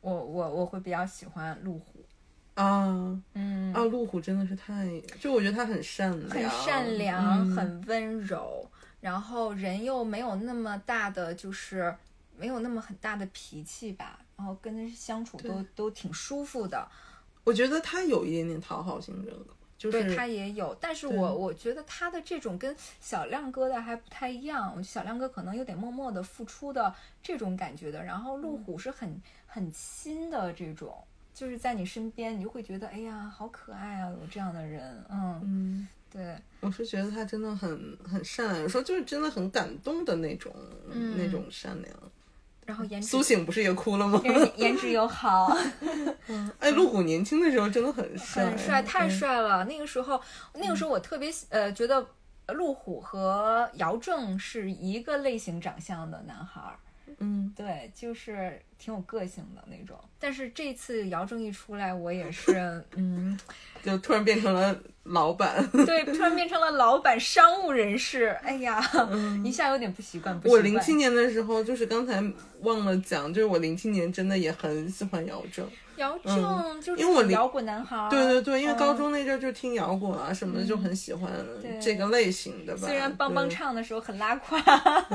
我我我会比较喜欢路虎，啊嗯，啊，路虎真的是太，就我觉得他很善良很，善良，嗯很温柔，然后人又没有那么大的，就是没有那么很大的脾气吧，然后跟人相处都都挺舒服的。我觉得他有一点点讨好型人格，就是对他也有，但是我我觉得他的这种跟小亮哥的还不太一样。小亮哥可能有点默默的付出的这种感觉的，然后路虎是很很亲的这种，就是在你身边，你就会觉得哎呀好可爱啊，有这样的人，嗯，嗯。对，我是觉得他真的很很善良，有时候就是真的很感动的那种、嗯那种善良。然后颜值苏醒不是也哭了吗？颜颜值又好，哎，路虎年轻的时候真的很帅，很帅，太嗯帅了。那个时候，那个时候我特别喜呃觉得路虎和姚正是一个类型长相的男孩儿。嗯对，就是挺有个性的那种。但是这次姚正一出来，我也是，嗯，就突然变成了老板。对，突然变成了老板、商务人士，哎呀，一下有点不习惯。不习惯我零七年的时候，就是刚才忘了讲，就是我零七年真的也很喜欢姚正。姚正就因为我摇滚男孩儿，对对对，因为嗯高中那阵儿就听摇滚啊什么的，就很喜欢这个类型的吧。虽然邦邦唱的时候很拉垮，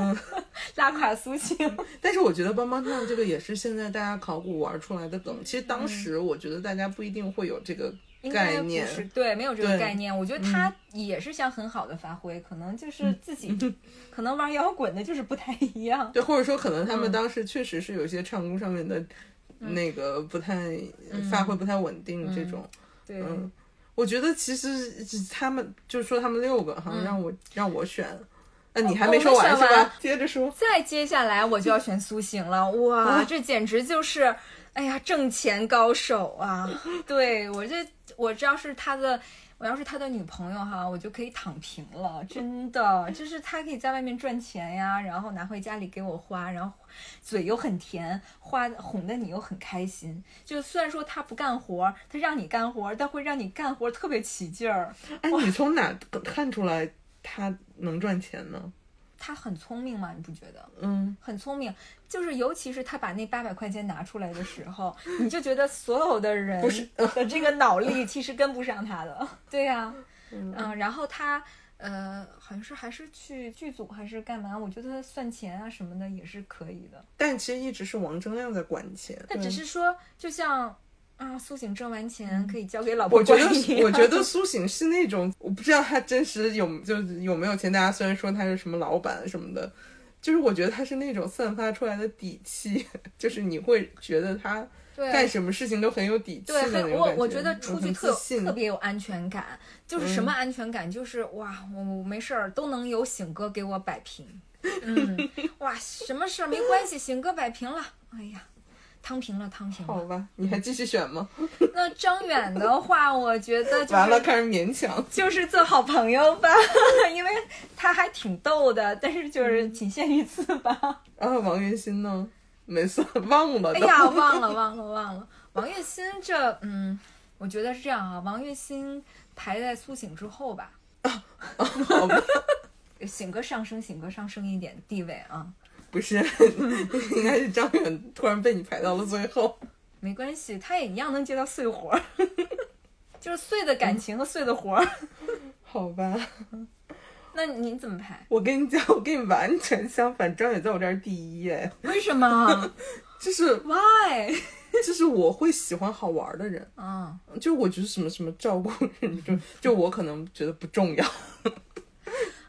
拉垮苏醒，但是我觉得邦邦唱这个也是现在大家考古玩出来的梗。其实当时我觉得大家不一定会有这个概念，是对，没有这个概念。我觉得他也是想很好的发挥，可能就是自己，可能玩摇滚的就是不太一样。对，或者说可能他们嗯当时确实是有些唱功上面的那个不太、发挥不太稳定这种。对，嗯我觉得其实他们就说他们六个哈，让我让我选，那你还没说完是吧？接着说。再接下来我就要选苏醒了，哇，这简直就是，哎呀，挣钱高手啊！对我这，我知道是他的，我要是他的女朋友哈，我就可以躺平了，真的，就是他可以在外面赚钱呀，然后拿回家里给我花，然后嘴又很甜，花哄得你又很开心。就虽然说他不干活，他让你干活，但会让你干活特别起劲儿。哎，你从哪看出来他能赚钱呢？他很聪明嘛，你不觉得？嗯，很聪明，就是尤其是他把那八百块钱拿出来的时候，你就觉得所有的人不是的这个脑力其实跟不上他的。对呀、嗯然后他呃，好像是还是去剧组还是干嘛？我觉得他算钱啊什么的也是可以的。但其实一直是王铮亮在管钱。他只是说，就像啊，苏醒挣完钱可以交给老婆我觉得，我觉得苏醒是那种，我不知道他真实有就有没有钱。大家虽然说他是什么老板什么的，就是我觉得他是那种散发出来的底气，就是你会觉得他干什么事情都很有底气的那种感我我觉得出去特特别有安全感，就是什么安全感？就是哇，我我没事儿都能有醒哥给我摆平，嗯，哇，什么事儿没关系，醒哥摆平了，哎呀，趟平了，汤平了。好吧，你还继续选吗？那张远的话，我觉得就是完了，开始勉强。就是做好朋友吧，因为他还挺逗的，但是就是嗯仅限于此吧。啊，王栎鑫呢？没算 忘了都。哎呀，忘了忘了忘了，王栎鑫这嗯，我觉得是这样啊，王栎鑫排在苏醒之后吧。好吧，醒哥上升，醒哥上升一点地位啊，不是，应该是张远突然被你排到了最后。没关系，他也一样能接到碎活儿，就是碎的感情和碎的活儿。好吧，那你怎么排？我跟你讲，我跟你完全相反，张远在我这儿第一哎，为什么 就是？Why？就是我会喜欢好玩的人，啊，就我觉得什么什么照顾人，就就我可能觉得不重要，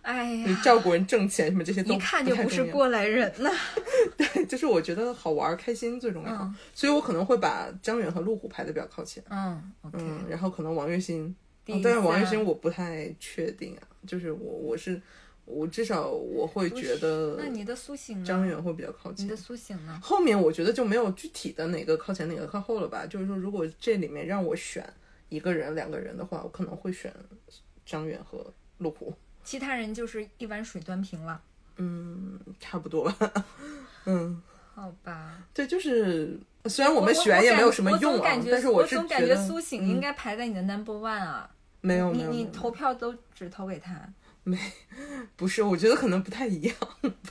哎你呀，照顾人挣钱什么这些都一看就不是过来人呐。对，就是我觉得好玩开心最重要，嗯所以我可能会把张远和陆虎排的比较靠前。嗯嗯，然后可能王栎鑫，哦但是王栎三鑫我不太确定啊，就是我我是我至少我会觉得那你的苏醒呢？张远会比较靠前你的。苏醒呢？后面我觉得就没有具体的哪个靠前哪个靠后了吧，就是说如果这里面让我选一个人两个人的话，我可能会选张远和陆虎，其他人就是一碗水端平了，嗯，差不多吧。嗯，好吧？对，就是虽然我们选也没有什么用啊但是我是总感觉苏醒应该排在你的 number one 啊。没有没你你投票都只投给他，没不是，我觉得可能不太一样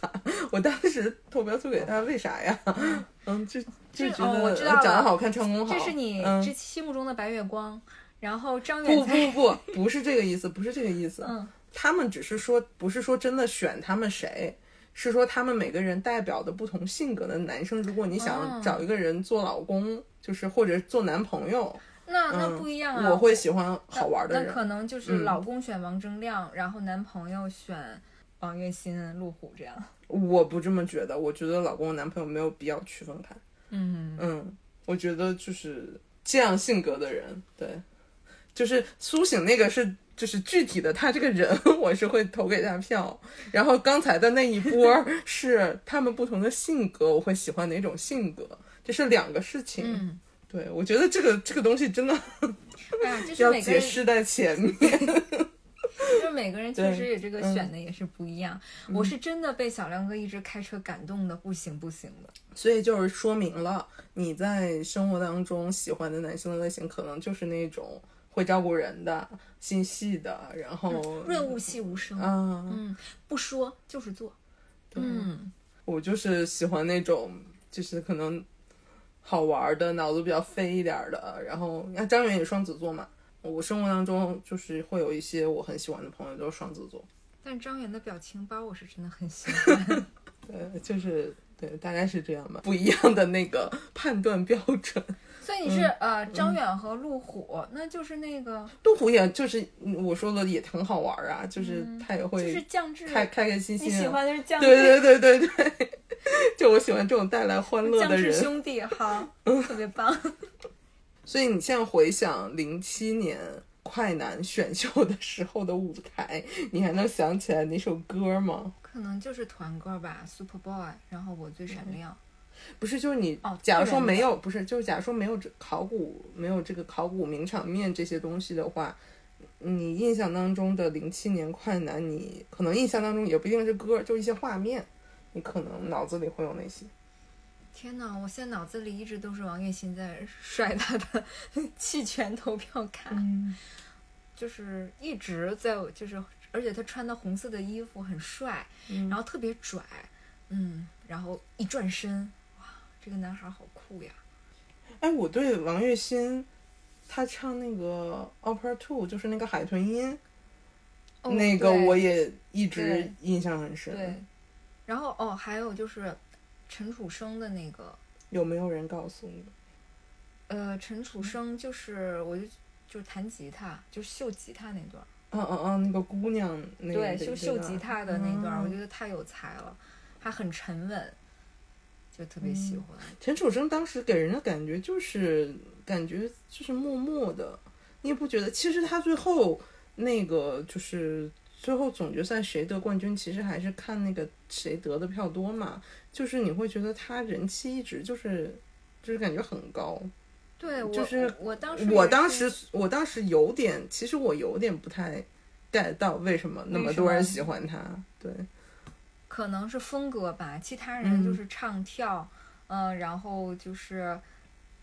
吧。我当时投票投给他，为啥呀？嗯，就就这觉得哦我知道长得好看，唱功好。这是你嗯这心目中的白月光。然后张不远不，不不，不是这个意思，不是这个意思。嗯，他们只是说，不是说真的选他们谁，是说他们每个人代表的不同性格的男生。如果你哦想找一个人做老公，就是或者做男朋友，那那嗯不一样啊。我会喜欢好玩的人。那可能就是嗯老公选王铮亮，然后男朋友选王栎鑫、陆虎这样。我不这么觉得，我觉得老公和男朋友没有必要区分开。嗯，嗯，我觉得就是这样性格的人，对，就是苏醒那个是就是具体的他这个人，我是会投给他票。然后刚才的那一波 是他们不同的性格，我会喜欢哪种性格，这是两个事情。嗯，对，我觉得这个这个东西真的哎呀，就 是要解释在前面。就是每个人确实也这个嗯选的也是不一样。我是真的被小亮哥一直开车感动的不行不行的。所以就是说明了你在生活当中喜欢的男性的类型，可能就是那种会照顾人的、心细的，然后润物细无声，嗯，嗯，不说就是做，嗯，我就是喜欢那种就是可能好玩的，脑子比较飞一点儿的。然后你看张远也双子座嘛，我生活当中就是会有一些我很喜欢的朋友都是双子座，但张远的表情包我是真的很喜欢。对，就是对，大概是这样吧，不一样的那个判断标准。所以你是、呃张远和路虎，那就是那个路虎也就是嗯我说的也挺好玩啊，就是他也会就会是降智，开开开心心、啊。你喜欢的是降智，对对对对对，就我喜欢这种带来欢乐降智的人。兄弟，好，特别棒。所以你现在回想零七年快男选秀的时候的舞台，你还能想起来哪首歌吗？可能就是团歌吧，Super Boy，然后我最闪亮。不是，就是你哦，假如说没有，不是，就是假如说没有这考古，没有这个考古名场面这些东西的话，你印象当中的零七年快男，你可能印象当中也不一定是歌，就一些画面，你可能脑子里会有那些。天哪！我现在脑子里一直都是王栎鑫在甩他的 弃权投票卡，嗯，就是一直在，就是而且他穿的红色的衣服很帅，嗯然后特别拽，嗯，然后一转身，哇，这个男孩好酷呀！哎，我对王栎鑫，他唱那个《Opera Two》，就是那个海豚音，哦那个我也一直印象很深。对，然后哦，还有就是陈楚生的那个，有没有人告诉你？呃，陈楚生就是我就就是弹吉他，就是秀吉他那段儿。嗯嗯嗯，那个姑娘，那对，个秀秀吉他的那段儿，我觉得得太有才了，还很沉稳，就特别喜欢。陈楚生当时给人的感觉就是感觉就是默默的，你也不觉得？其实他最后那个就是最后总决赛谁得冠军，其实还是看那个谁得的票多嘛。就是你会觉得他人气一直就是就是感觉很高。对，我就是我我当时我当时我当时有点，其实我有点不太 get 到为什么那么多人喜欢他。对，可能是风格吧，其他人就嗯是唱跳，嗯、然后就是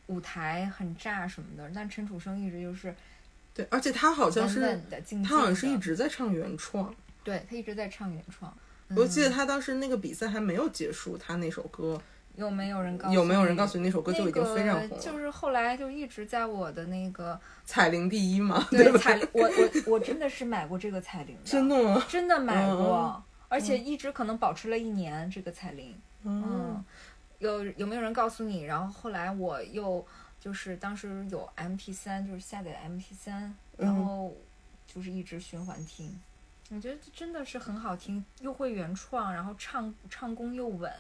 舞台很炸什么的，但陈楚生一直就是对，而且他好像是。他好像是一直在唱原创。对他一直在唱原创。我记得嗯他当时那个比赛还没有结束，他那首歌有没有人告诉有没有人告诉你那首歌就已经非常红了？那个就是后来就一直在我的那个彩铃第一嘛，对吧？彩铃，我我我真的是买过这个彩铃的，真的吗？真的买过，嗯而且一直可能保持了一年这个彩铃。嗯嗯，有有没有人告诉你？然后后来我又就是当时有 MP 三，就是下载 MP 三，然嗯后就是一直循环听。我觉得真的是很好听，又会原创，然后唱唱功又稳，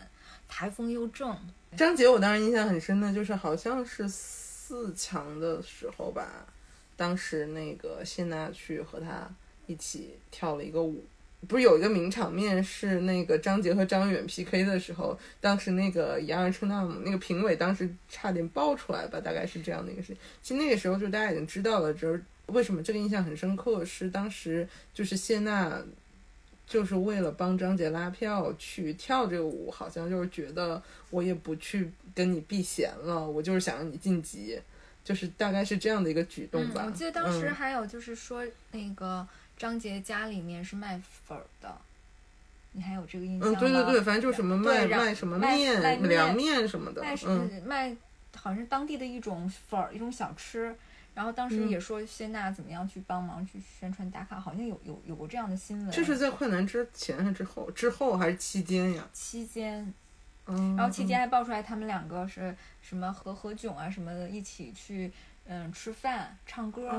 台风又正。张杰，我当时印象很深的就是好像是四强的时候吧，当时那个谢娜去和他一起跳了一个舞。不是有一个名场面是那个张杰和张远 PK 的时候，当时那个雅尔称纳姆那个评委当时差点爆出来吧，大概是这样的一个事情。其实那个时候就大家已经知道了，就是为什么这个印象很深刻，是当时就是谢娜就是为了帮张杰拉票去跳这个舞，好像就是觉得我也不去跟你避嫌了，我就是想让你晋级，就是大概是这样的一个举动吧。嗯，我记得当时嗯还有就是说那个张杰家里面是卖粉儿的，你还有这个印象嗯，吗？对对对，反正就是什么卖卖什么面、凉面什么的，卖是、嗯，卖好像是当地的一种粉儿，一种小吃。然后当时嗯也说谢娜怎么样去帮忙去宣传打卡，好像有有有过这样的新闻。这是在快男之前还是之后？之后还是期间呀？期间，嗯，然后期间还爆出来他们两个是什么和何炅啊什么的一起去嗯吃饭唱歌。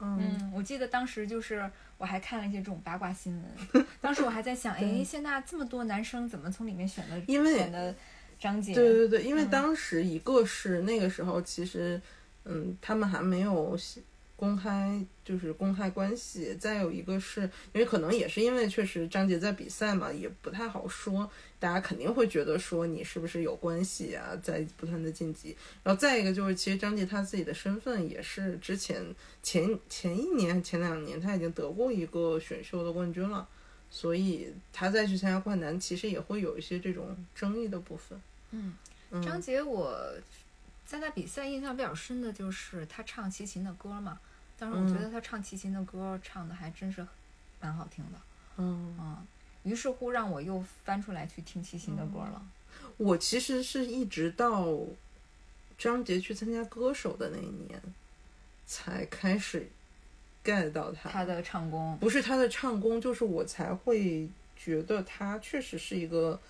嗯我记得当时就是我还看了一些这种八卦新闻，当时我还在想，哎，谢娜这么多男生怎么从里面选的因为选的张杰？对对对，因为嗯当时一个是那个时候，其实，嗯，他们还没有公开就是公开关系，再有一个是因为可能也是因为确实张杰在比赛嘛，也不太好说，大家肯定会觉得说你是不是有关系啊，在不断的晋级。然后再一个就是，其实张杰他自己的身份也是之前前前一年前两年他已经得过一个选秀的冠军了，所以他再去参加灌篮，其实也会有一些这种争议的部分。嗯，嗯张杰，我在他比赛印象比较深的就是他唱齐秦的歌嘛。当时我觉得他唱齐秦的歌唱的还真是蛮好听的，嗯，嗯。于是乎让我又翻出来去听齐秦的歌了。我其实是一直到张杰去参加歌手的那一年，才开始 get 到他。他的唱功，不是他的唱功，就是我才会觉得他确实是一个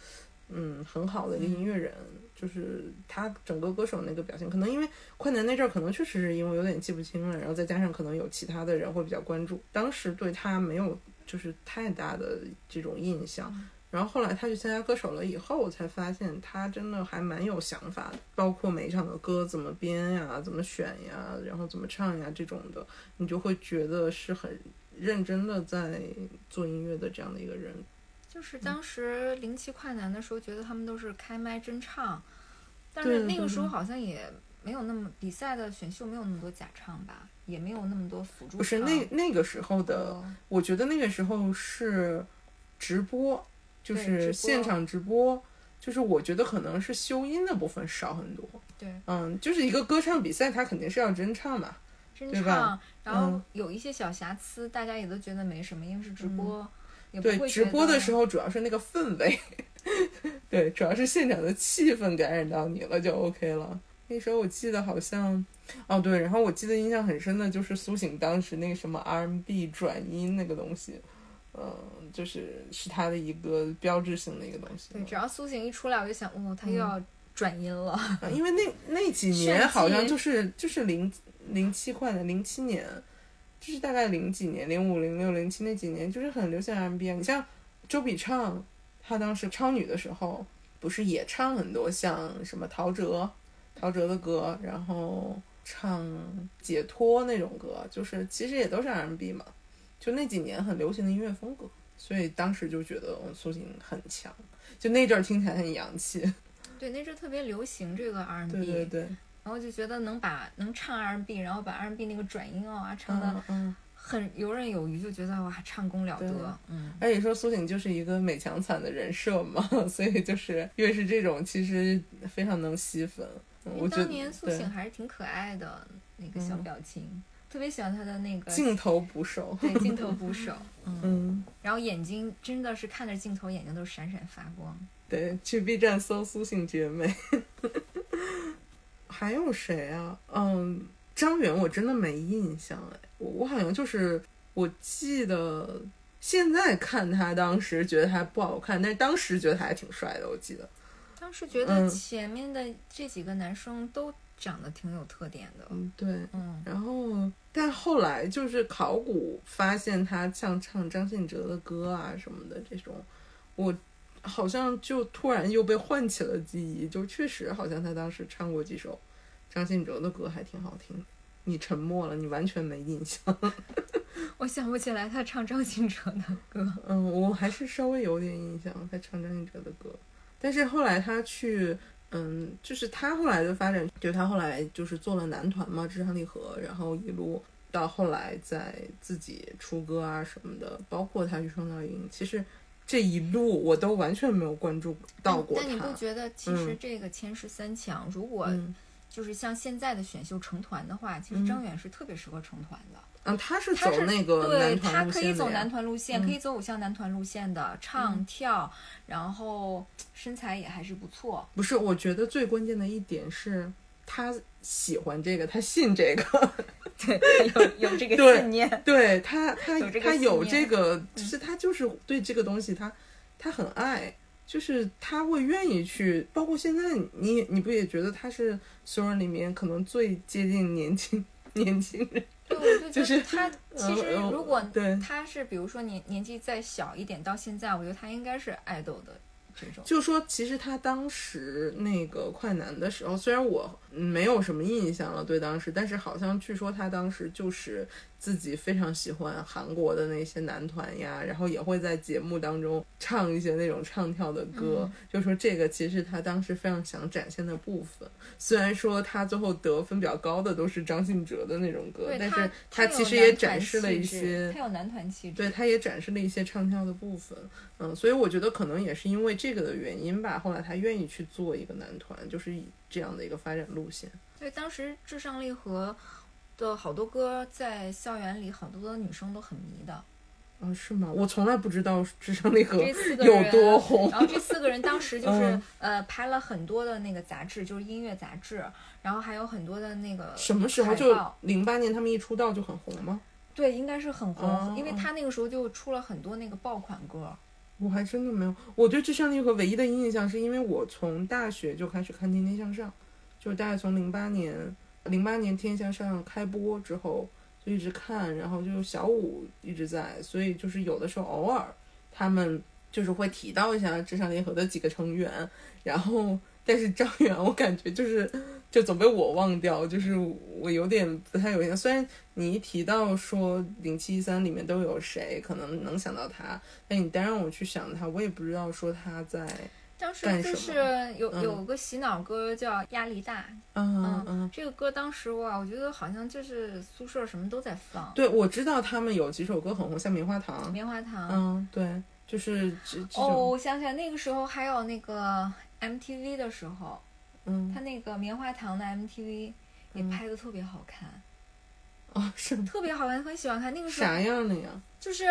嗯很好的一个音乐人。就是他整个歌手那个表现，可能因为快男那阵儿，可能确实是因为有点记不清了，然后再加上可能有其他的人会比较关注，当时对他没有就是太大的这种印象。然后后来他去参加歌手了以后，我才发现他真的还蛮有想法的，包括每一场的歌怎么编呀、怎么选呀，然后怎么唱呀这种的，你就会觉得是很认真的在做音乐的这样的一个人。就是当时零七快男的时候，觉得他们都是开麦真唱，但是那个时候好像也没有那么比赛的选秀没有那么多假唱吧，也没有那么多辅助。不是那那个时候的，哦我觉得那个时候是直播，就是现场直播，就是我觉得可能是修音的部分少很多。对嗯，就是一个歌唱比赛，它肯定是要真唱嘛。真唱，然后嗯有一些小瑕疵，大家也都觉得没什么，因为是直播，对，直播的时候。主要是那个氛围，对，主要是现场的气氛感染到你了就 OK 了。那时候我记得好像，哦对，然后我记得印象很深的就是苏醒当时那个什么 RMB 转音那个东西，嗯，就是是他的一个标志性的一个东西。对，只要苏醒一出来，我就想，哦，他又要转音了。啊因为那那几 年好像就是就是零零七快的零七年，就是大概零几年，零五、零六、零七那几年，就是很流行 R&B 啊。你像周笔畅，她当时超女的时候，不是也唱很多像什么陶喆、陶喆的歌，然后唱解脱那种歌，就是其实也都是 R&B 嘛，就那几年很流行的音乐风格，所以当时就觉得嗯苏醒很强，就那阵儿听起来很洋气。对，那阵儿特别流行这个 R&B，对对对，然后就觉得能把能唱 R&B，然后把 R&B 那个转音啊唱的。很游刃有余，就觉得哇，唱功了得。嗯，而且说苏醒就是一个美强惨的人设嘛，所以就是越是这种，其实非常能吸粉。我觉得当年苏醒还是挺可爱的那个小嗯表情，特别喜欢他的那个镜头捕手，对镜头捕手，嗯，嗯，然后眼睛真的是看着镜头，眼睛都闪闪发光。对，去 B 站搜苏醒绝美。还有谁啊？嗯，张远我真的没印象哎，我我好像就是我记得现在看他当时觉得他不好看，但是当时觉得他还挺帅的，我记得。当时觉得嗯前面的这几个男生都长得挺有特点的，嗯，对。嗯，然后，但后来就是考古发现他像唱张信哲的歌啊什么的这种，我好像就突然又被唤起了记忆，就确实好像他当时唱过几首张信哲的歌，还挺好听的。你沉默了，你完全没印象。我想不起来他唱张信哲的歌。嗯，我还是稍微有点印象，他唱张信哲的歌，但是后来他去，嗯，就是他后来的发展，就他后来就是做了男团嘛，至上励合，然后一路到后来在自己出歌啊什么的，包括他去创造营，其实这一路我都完全没有关注到过但你不。觉得其实这个前十三强，如果嗯就是像现在的选秀成团的话，其实嗯张远是特别适合成团的。嗯，他是走那个对男团他可以走男团路线，嗯可以走偶像男团路线的，唱跳，然后身材也还是不错。不是，我觉得最关键的一点是他喜欢这个，他信这个。对，有有这个对信念。对他，他有这个他有这个，就是他就是对这个东西他，他很爱，就是他会愿意去，包括现在你你不也觉得他是所有人里面可能最接近年轻年轻人？对，我就就是觉得他其实如果对他是比如说年年纪再小一点，到现在，我觉得他应该是爱豆的这种。就说其实他当时那个快男的时候，虽然我嗯没有什么印象了，对当时，但是好像据说他当时就是自己非常喜欢韩国的那些男团呀，然后也会在节目当中唱一些那种唱跳的歌，嗯就说这个其实他当时非常想展现的部分。虽然说他最后得分比较高的都是张信哲的那种歌，但是他其实也展示了一些他有男团气质，对，他也展示了一些唱跳的部分，嗯，所以我觉得可能也是因为这个的原因吧，后来他愿意去做一个男团，就是以这样的一个发展路线。对，当时至上励合的好多歌在校园里，好多的女生都很迷的。啊，是吗？我从来不知道至上励合有多红。然后这四个人当时就 是、嗯呃拍了很多的那个杂志，就是音乐杂志，然后还有很多的那个什么时候就零八年他们一出道就很红吗？对，应该是很红，哦因为他那个时候就出了很多那个爆款歌。我还真的没有。我对至上励合唯一的印象是因为我从大学就开始看《天天向上》，就是大概从零八年零八年《天向上》开播之后就一直看，然后就小五一直在，所以就是有的时候偶尔他们就是会提到一下至上联合的几个成员，然后但是张 远我感觉就是就总被我忘掉，就是我有点不太有印象。虽然你一提到说零七一三里面都有谁，可能能想到他，但你单让我去想他，我也不知道说他在当时就是有嗯有个洗脑歌叫《压力大》，嗯嗯。这个歌当时哇，我觉得好像就是宿舍什么都在放，对，我知道他们有几首歌很红，像《棉花糖》。棉花糖。嗯，对，就是这这哦，我想起来那个时候还有那个 MTV 的时候，嗯，他那个棉花糖的 MTV 也拍的特别好看，哦，是吗特别好看，很喜欢看。那个时候啥样的呀？就是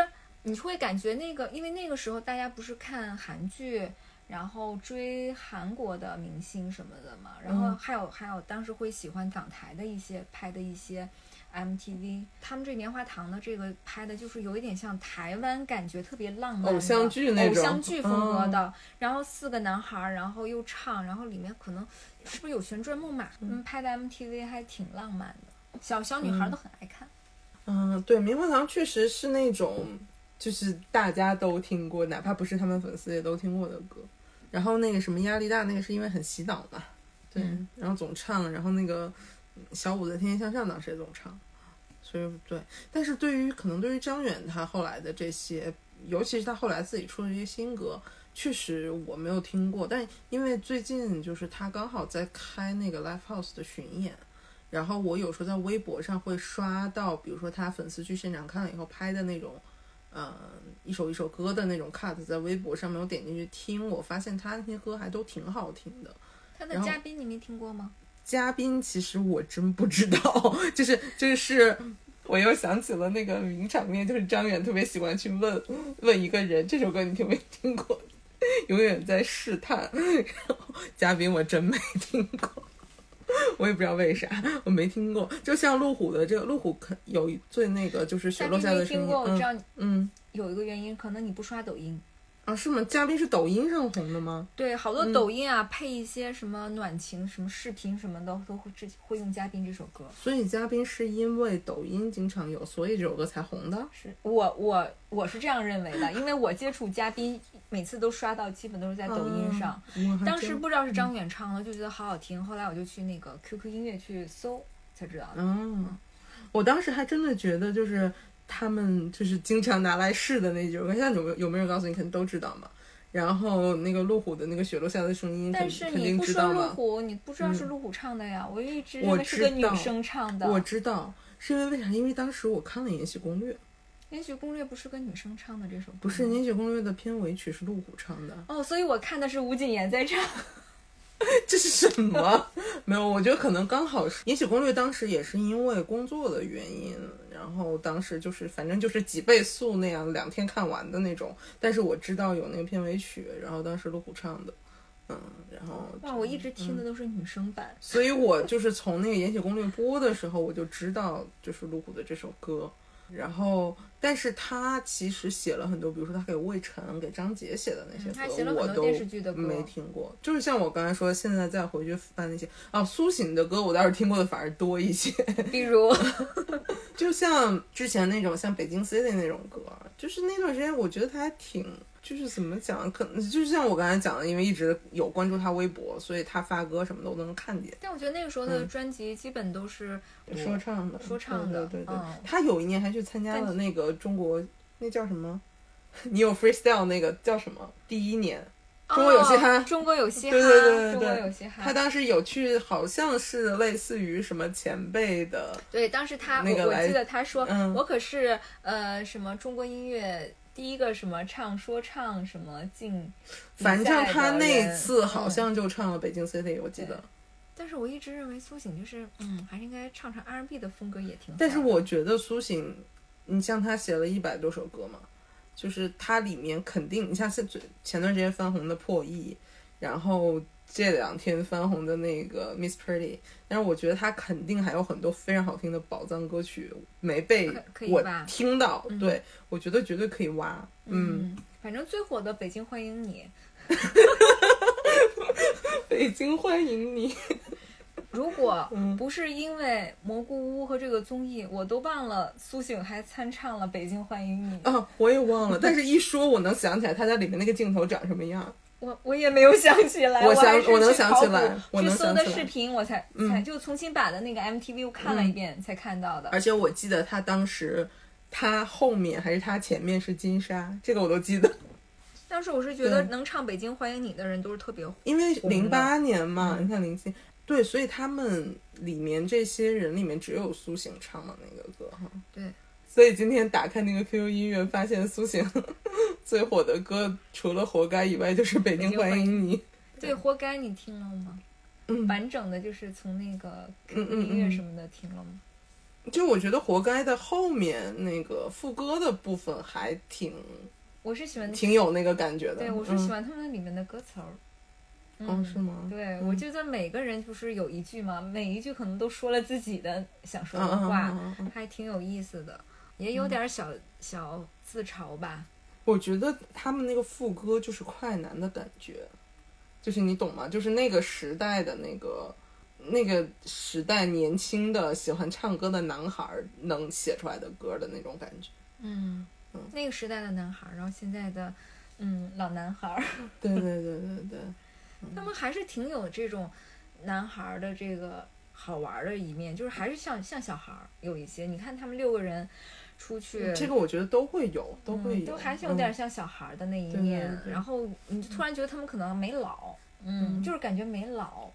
你会感觉那个，因为那个时候大家不是看韩剧，然后追韩国的明星什么的嘛，然后嗯还有、还有当时会喜欢港台的一些拍的一些 MTV，他们这棉花糖的这个拍的就是有一点像台湾感觉特别浪漫偶像剧那种偶像剧风格嗯的，然后四个男孩儿，然后又唱，然后里面可能是不是有旋转木马？嗯，拍的 MTV 还挺浪漫的，小小女孩儿都很爱看。嗯，对，棉花糖确实是那种，就是大家都听过，哪怕不是他们粉丝也都听过的歌。然后那个什么压力大，那个是因为很洗脑嘛，对，嗯然后总唱，然后那个嗯小五的《天天向上》当时也总唱，所以对。但是对于可能对于张远他后来的这些，尤其是他后来自己出的这些新歌，确实我没有听过。但因为最近就是他刚好在开那个 live house 的巡演，然后我有时候在微博上会刷到，比如说他粉丝去现场看了以后拍的那种，呃，一首一首歌的那种 cut，在微博上面我点进去听，我发现他那些歌还都挺好听的。他的嘉宾你没听过吗？嘉宾其实我真不知道，就 是就是，我又想起了那个名场面，就是张远特别喜欢去问问一个人这首歌你听没听过，永远在试探，然后嘉宾我真没听过。我也不知道为啥，我没听过。就像路虎的这个，路虎可有最那个就是雪落下的声音，嗯我知道嗯有一个原因，可能你不刷抖音。啊是吗？嘉宾是抖音上红的吗？对，好多嗯抖音啊，配一些什么暖情、什么视频什么的，都会之会用嘉宾这首歌。所以嘉宾是因为抖音经常有，所以这首歌才红的。是我我我是这样认为的，因为我接触嘉宾每次都刷到，基本都是在抖音上。嗯当时不知道是张远唱的，就觉得好好听。后来我就去那个 QQ 音乐去搜，才知道的。嗯，我当时还真的觉得，就是他们就是经常拿来试的那种歌，现在有没有有没有人告诉你，肯定都知道嘛。然后那个路虎的那个雪落下的声音，但是你不说。路虎，你不知道是嗯路虎唱的呀。我一直我认为是个女生唱的。我知道，是因为为啥？因为当时我看了《延禧攻略》，延禧攻略不是个女生唱的这首歌，不是《延禧攻略》的片尾曲是路虎唱的，哦，所以我看的是吴谨言在唱。这是什么？没有，我觉得可能刚好是《延禧攻略》当时也是因为工作的原因，然后当时就是反正就是几倍速那样两天看完的那种。但是我知道有那个片尾曲，然后当时路虎唱的，嗯，然后哇，我一直听的都是女生版。所以我就是从那个《延禧攻略》播的时候，我就知道就是路虎的这首歌。然后，但是他其实写了很多，比如说他给魏晨、给张杰写的那些歌，嗯他写了很多我都电视剧的歌没听过。就是像我刚才说，现在再回去翻那些啊，苏醒的歌，我倒是听过的反而多一些。比如，就像之前那种像北京 City 那种歌，就是那段时间我觉得他还挺就是怎么讲，可能就是像我刚才讲的，因为一直有关注他微博，所以他发歌什么的我都能看见。但我觉得那个时候的专辑基本都是我说唱的，说唱的对对对对嗯他有一年还去参加了那个中国那叫什么？你有 freestyle 那个叫什么？第一年，中国有嘻哈哦中国有嘻哈，对对对对中国对有嘻哈。他当时有去，好像是类似于什么前辈的，对，当时他那个我我记得他说，嗯我可是呃什么中国音乐第一个什么唱说唱什么进反正他那次好嗯像就唱了《北京 City》，我记得。但是我一直认为苏醒就是，嗯，还是应该唱唱 R&B 的风格也挺好。但是我觉得苏醒，你像他写了一百多首歌嘛，就是它里面肯定，你像是最前段时间翻红的《破译》，然后这两天翻红的那个《Miss Pretty》，但是我觉得它肯定还有很多非常好听的宝藏歌曲没被我听到，嗯。对我觉得绝对可以挖，嗯，嗯，反正最火的《北京欢迎你》北京欢迎你，如果嗯。不是因为蘑菇屋和这个综艺，我都忘了苏醒还参唱了《北京欢迎你》啊，我也忘了，但是一说我能想起来他在里面那个镜头长什么样。我我也没有想起来，我想我能想起来我去搜的视频，我才嗯。才就重新把的那个 MTV 我看了一遍才看到的。而且我记得他当时，他后面还是他前面是金莎，这个我都记得，当时我是觉得能唱《北京欢迎你》的人都是特别火，因为零八年嘛，嗯。你看零七，对，所以他们里面这些人里面只有苏醒唱的那个歌哈。对，所以今天打开那个 QQ 音乐，发现苏醒 最火的歌除了《活该》以外，就是《北京欢迎你》。对，活该你听了吗？嗯完整的就是从那个嗯 QQ 音乐什么的听了吗？就我觉得《活该》的后面那个副歌的部分还挺我是喜欢，挺有那个感觉的。对我是喜欢他们里面的歌词儿。嗯。哦，是吗？对，嗯我觉得每个人不是有一句嘛，每一句可能都说了自己的想说的话，还挺有意思的，也有点小、小自嘲吧。我觉得他们那个副歌就是快男的感觉，就是你懂吗？就是那个时代的那个那个时代年轻的喜欢唱歌的男孩儿能写出来的歌的那种感觉。嗯，那个时代的男孩儿，然后现在的嗯老男孩儿，对对对对对，他们还是挺有这种男孩儿的这个好玩儿的一面，就是还是像像小孩儿有一些。你看他们六个人出去，这个我觉得都会有，都会都还是有点嗯像小孩儿的那一对对面。对然后你就突然觉得他们可能没老，嗯，嗯就是感觉没老。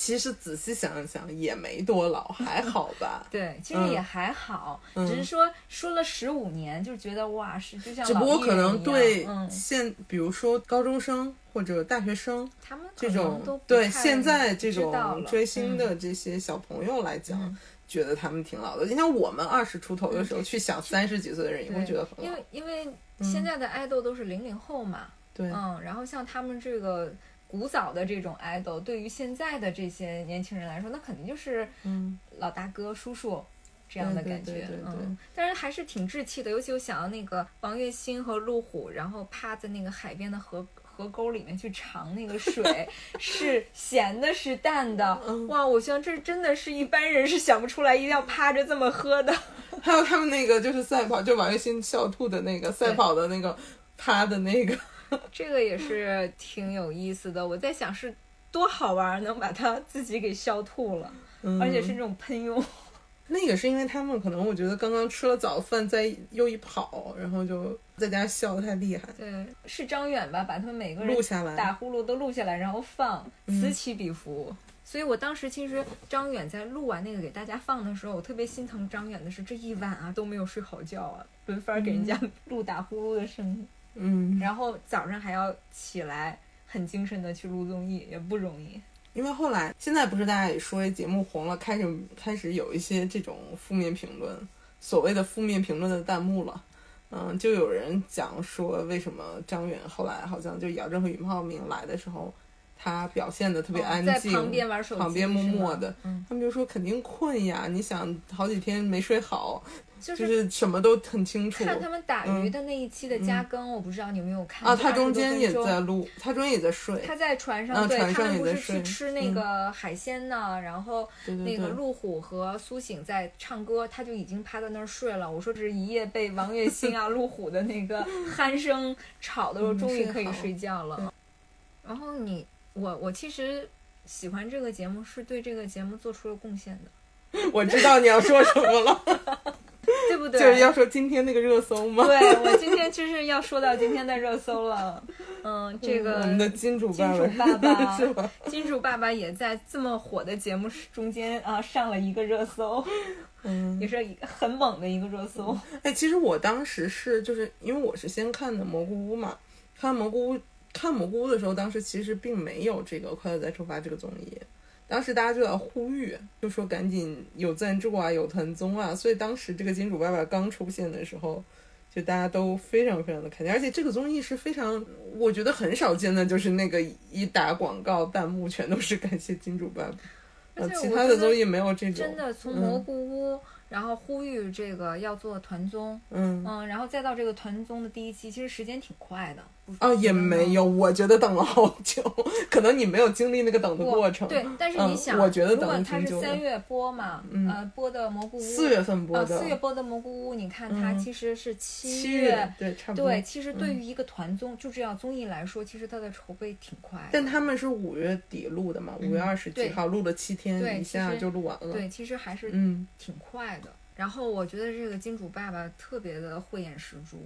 其实仔细想一想也没多老，还好吧。对，其实嗯也还好，嗯只是说说了十五年，就觉得哇，是就像只不老过可能对嗯，现，比如说高中生或者大学生他们这种都对现在这种追星嗯的这些小朋友来讲，嗯觉得他们挺老的。你像我们二十出头的时候嗯去想三十几岁的人，也会觉得很老。因为因为现在的爱豆都是零零后嘛，对，嗯，然后像他们这个古早的这种 idol，，对于现在的这些年轻人来说，那肯定就是嗯，老大哥、叔叔这样的感觉，对对对嗯，但是还是挺稚气的。尤其我想到那个王栎鑫和陆虎，然后趴在那个海边的河河沟里面去尝那个水，是咸的，是淡的，嗯哇！我想这真的是一般人是想不出来，一定要趴着这么喝的。还有他们那个就是赛跑，就王栎鑫笑吐的那个赛跑的那个趴的那个，这个也是挺有意思的。我在想是多好玩，能把他自己给笑吐了，嗯而且是这种喷涌。那个是因为他们可能我觉得刚刚吃了早饭，再又一跑，然后就在家笑得太厉害，对，是张远吧？把他们每个人录下来。打呼噜都录下来，然后放，嗯此起彼伏。所以我当时其实张远在录完那个给大家放的时候，我特别心疼张远的是这一晚啊都没有睡好觉啊，轮番给人家录打呼噜的声音，嗯，然后早上还要起来很精神的去录综艺，也不容易。因为后来现在不是大家也说节目红了，开始开始有一些这种负面评论，所谓的负面评论的弹幕了。嗯，就有人讲说，为什么张远后来好像就姚政和俞灏明来的时候，他表现的特别安哦在，旁边玩手机旁边默默的嗯，他们就说肯定困呀，你想好几天没睡好，就就是是什么都很清楚。看他们打鱼的那一期的加更，我不知道你有没有看啊，他中间也在录，他中间也在睡，他在船上，嗯对船上也在他们不是去吃那个海鲜呢，然后那个路虎和苏醒在唱歌，他就已经趴在那儿睡了。我说这是一夜被王栎鑫啊、路虎的那个鼾声吵的时候，嗯终于可以睡觉了。然后你，我我其实喜欢这个节目，是对这个节目做出了贡献的，我知道你要说什么了，对不对？就是要说今天那个热搜吗？对我今天 就是要说到今天的热搜了。嗯，这个我们的金主金爸主爸爸 是吧？金主爸爸也在这么火的节目中间啊上了一个热搜，嗯，也是很猛的一个热搜。哎，其实我当时是就是因为我是先看的蘑菇屋嘛，看蘑菇屋看蘑菇屋的时候，当时其实并没有这个《快乐再出发》这个综艺，当时大家就在呼吁，就说赶紧有赞助啊，有团综啊，所以当时这个金主爸爸刚出现的时候。就大家都非常非常的开心，而且这个综艺是非常，我觉得很少见的，就是那个一打广告，弹幕全都是感谢金主爸爸，而呃，且我觉得其他的综艺没有这种，真的从蘑菇屋，然后呼吁这个要做团综，嗯，嗯，然后再到这个团综的第一期，其实时间挺快的。哦，也没有，我觉得等了好久，可能你没有经历那个等的过程。对，但是嗯你想，我觉得等了挺久的它是三。月播嘛，嗯呃，播的蘑菇屋，四月份播呃，的，四月播的蘑菇屋，你看它嗯其实是七七月，对，差不多。对，其实对于一个团综，就这样综艺来说，其实它的筹备挺快。但他们是五月底录的嘛，五月二十几对号录了七天，一下就录完了。对，其实还是嗯，挺快的。然后我觉得这个金主爸爸特别的慧眼识珠，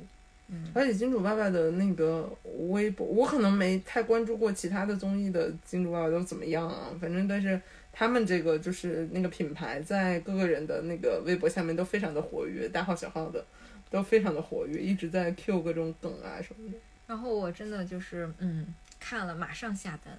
嗯，而且金主爸爸的那个微博，我可能没太关注过其他的综艺的金主爸爸都怎么样啊，反正但是他们这个就是那个品牌在各个人的那个微博下面都非常的活跃，大号小号的都非常的活跃，一直在 Q 各种梗啊什么的。然后我真的就是嗯看了马上下单，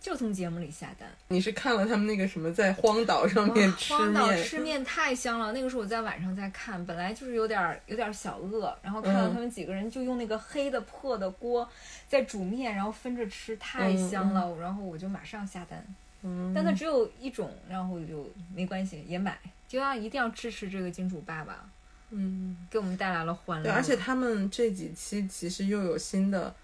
就从节目里下单。你是看了他们那个什么在荒岛上面哇吃荒岛，吃面太香了，那个时候我在晚上在看，本来就是有点儿有点儿小饿，然后看到嗯他们几个人就用那个黑的破的锅在煮面，然后分着吃，太香了，然后我就马上下单。嗯但它只有一种，然后就没关系也买，就要一定要支持这个金主爸爸，嗯，给我们带来了欢乐。对，而且他们这几期其实又有新的。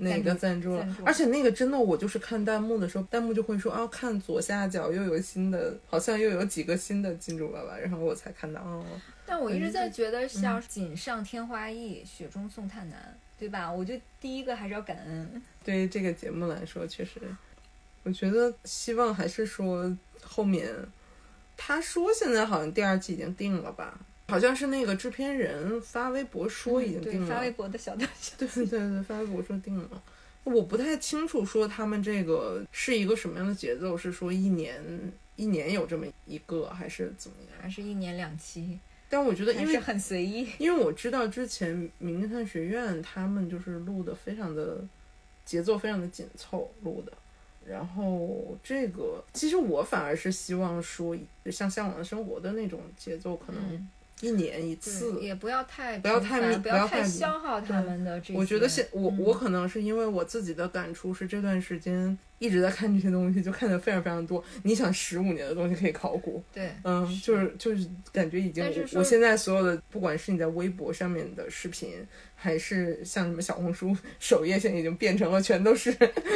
那个赞助了助，而且那个真的，我就是看弹幕的时候，弹幕就会说啊，看左下角又有新的，好像又有几个新的金主爸爸，然后我才看到哦，但我一直在觉得，嗯像锦上添花易，雪中送炭难，对吧？我觉得第一个还是要感恩。对于这个节目来说，确实，我觉得希望还是说后面，他说现在好像第二季已经定了吧，好像是那个制片人发微博说已经嗯对定了，发微博的小段小对对对，发微博说定了。我不太清楚说他们这个是一个什么样的节奏，是说一年一年有这么一个，还是怎么样？还是一年两期，但我觉得，因为很随意。因为我知道之前《名侦探学院》他们就是录的非常的节奏非常的紧凑录的，然后这个其实我反而是希望说像《向往的生活》的那种节奏，可能嗯，一年一次。也不要太不要太不要太消耗他们的这些。我觉得现我嗯我可能是因为我自己的感触是这段时间一直在看这些东西，就看的非常非常多。你想十五年的东西可以考古，对，嗯，就是就是感觉已经我我现在所有的，不管是你在微博上面的视频，还是像什么小红书首页，现在已经变成了全都是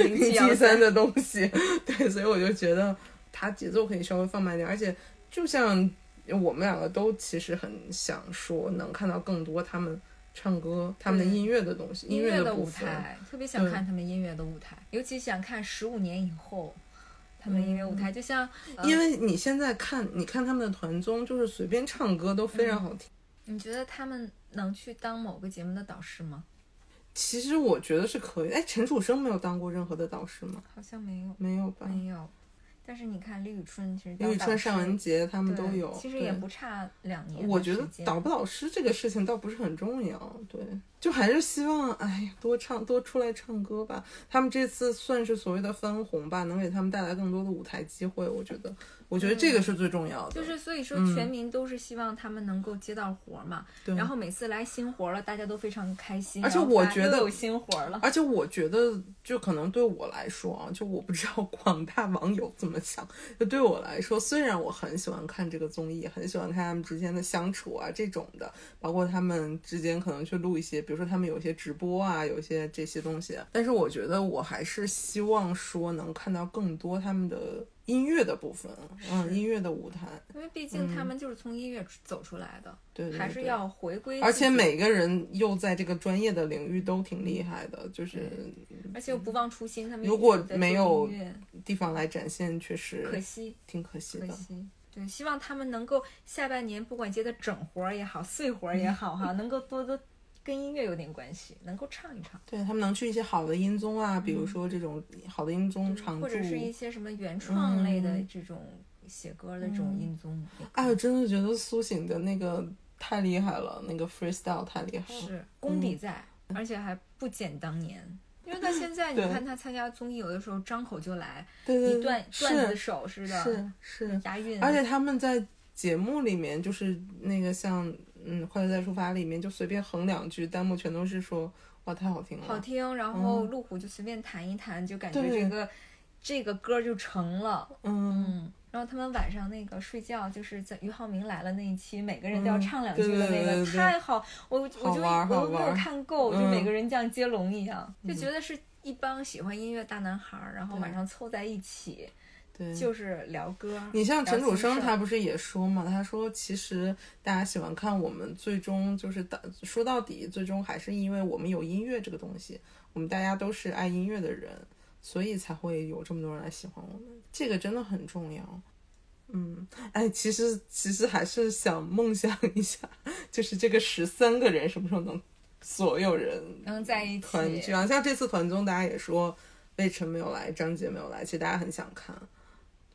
零七七三的东西。对，所以我就觉得它节奏可以稍微放慢点，而且就像我们两个都其实很想说，能看到更多他们唱歌、他们的音乐的东西，音乐的舞。台，特别想看他们音乐的舞台，尤其想看十五年以后他们音乐舞台，就像呃因为你现在看，你看他们的团综，就是随便唱歌都非常好听。你觉得他们能去当某个节目的导师吗？其实我觉得是可以。哎，陈楚生没有当过任何的导师吗？好像没有，没有吧？没有。但是你看李宇春，其实李宇春、尚雯婕婕他们都有。其实也不差两年。我觉得导不导师这个事情倒不是很重要，对，就还是希望，哎呀，多唱多出来唱歌吧。他们这次算是所谓的翻红吧，能给他们带来更多的舞台机会。我觉得，我觉得这个是最重要的。就是所以说，全民都是希望他们能够接到活儿嘛。对然后每次来新活儿了，大家都非常开心。而且我觉得有新活儿了。而且我觉得，就可能对我来说啊，就我不知道 广大网友怎么想。就对我来说，虽然我很喜欢看这个综艺，很喜欢看他们之间的相处啊这种的，包括他们之间可能去录一些，比如说他们有一些直播啊，有一些这些东西。但是我觉得我还是希望说能看到更多他们的音乐的部分，嗯，音乐的舞台，因为毕竟他们就是从音乐走出来的，嗯对对对还是要回归。而且每个人又在这个专业的领域都挺厉害的，就是而且又不忘初心，他们如果没有地方来展现，确实可惜。挺可惜的。可惜。对，希望他们能够下半年不管接的整活儿也好，碎活儿也好哈，能够多多跟音乐有点关系，能够唱一唱，对他们能去一些好的音综啊，比如说这种好的音综常驻，嗯或者是一些什么原创类的嗯这种写歌的这种音综。哎，我真的觉得苏醒的那个太厉害了，那个 freestyle 太厉害了。是功底在，而且还不减当年。因为他现在 你看他参加综艺，有的时候张口就来对对一段段子手似的，是是，押韵，而且他们在节目里面就是那个像嗯《快乐再出发》里面就随便哼两句，弹幕全都是说哇太好听了，好听，然后路虎就随便弹一弹，就感觉这个这个歌就成了。嗯，嗯，然后他们晚上那个睡觉，就是在俞灏明来了那一期，每个人都要嗯唱两句的那个，对对对。太好，我我就我都没有看够，就嗯。每个人像接龙一样，就觉得是一帮喜欢音乐大男孩儿，然后晚上凑在一起，对，就是聊歌。你像陈楚生，他不是也说嘛？他说其实大家喜欢看我们，最终就是到说到底，最终还是因为我们有音乐这个东西，我们大家都是爱音乐的人，所以才会有这么多人来喜欢我们。这个真的很重要。嗯，哎，其实其实还是想梦想一下，就是这个十三个人什么时候能所有人能在一起团聚啊？像这次团综，大家也说魏晨没有来，张杰没有来，其实大家很想看，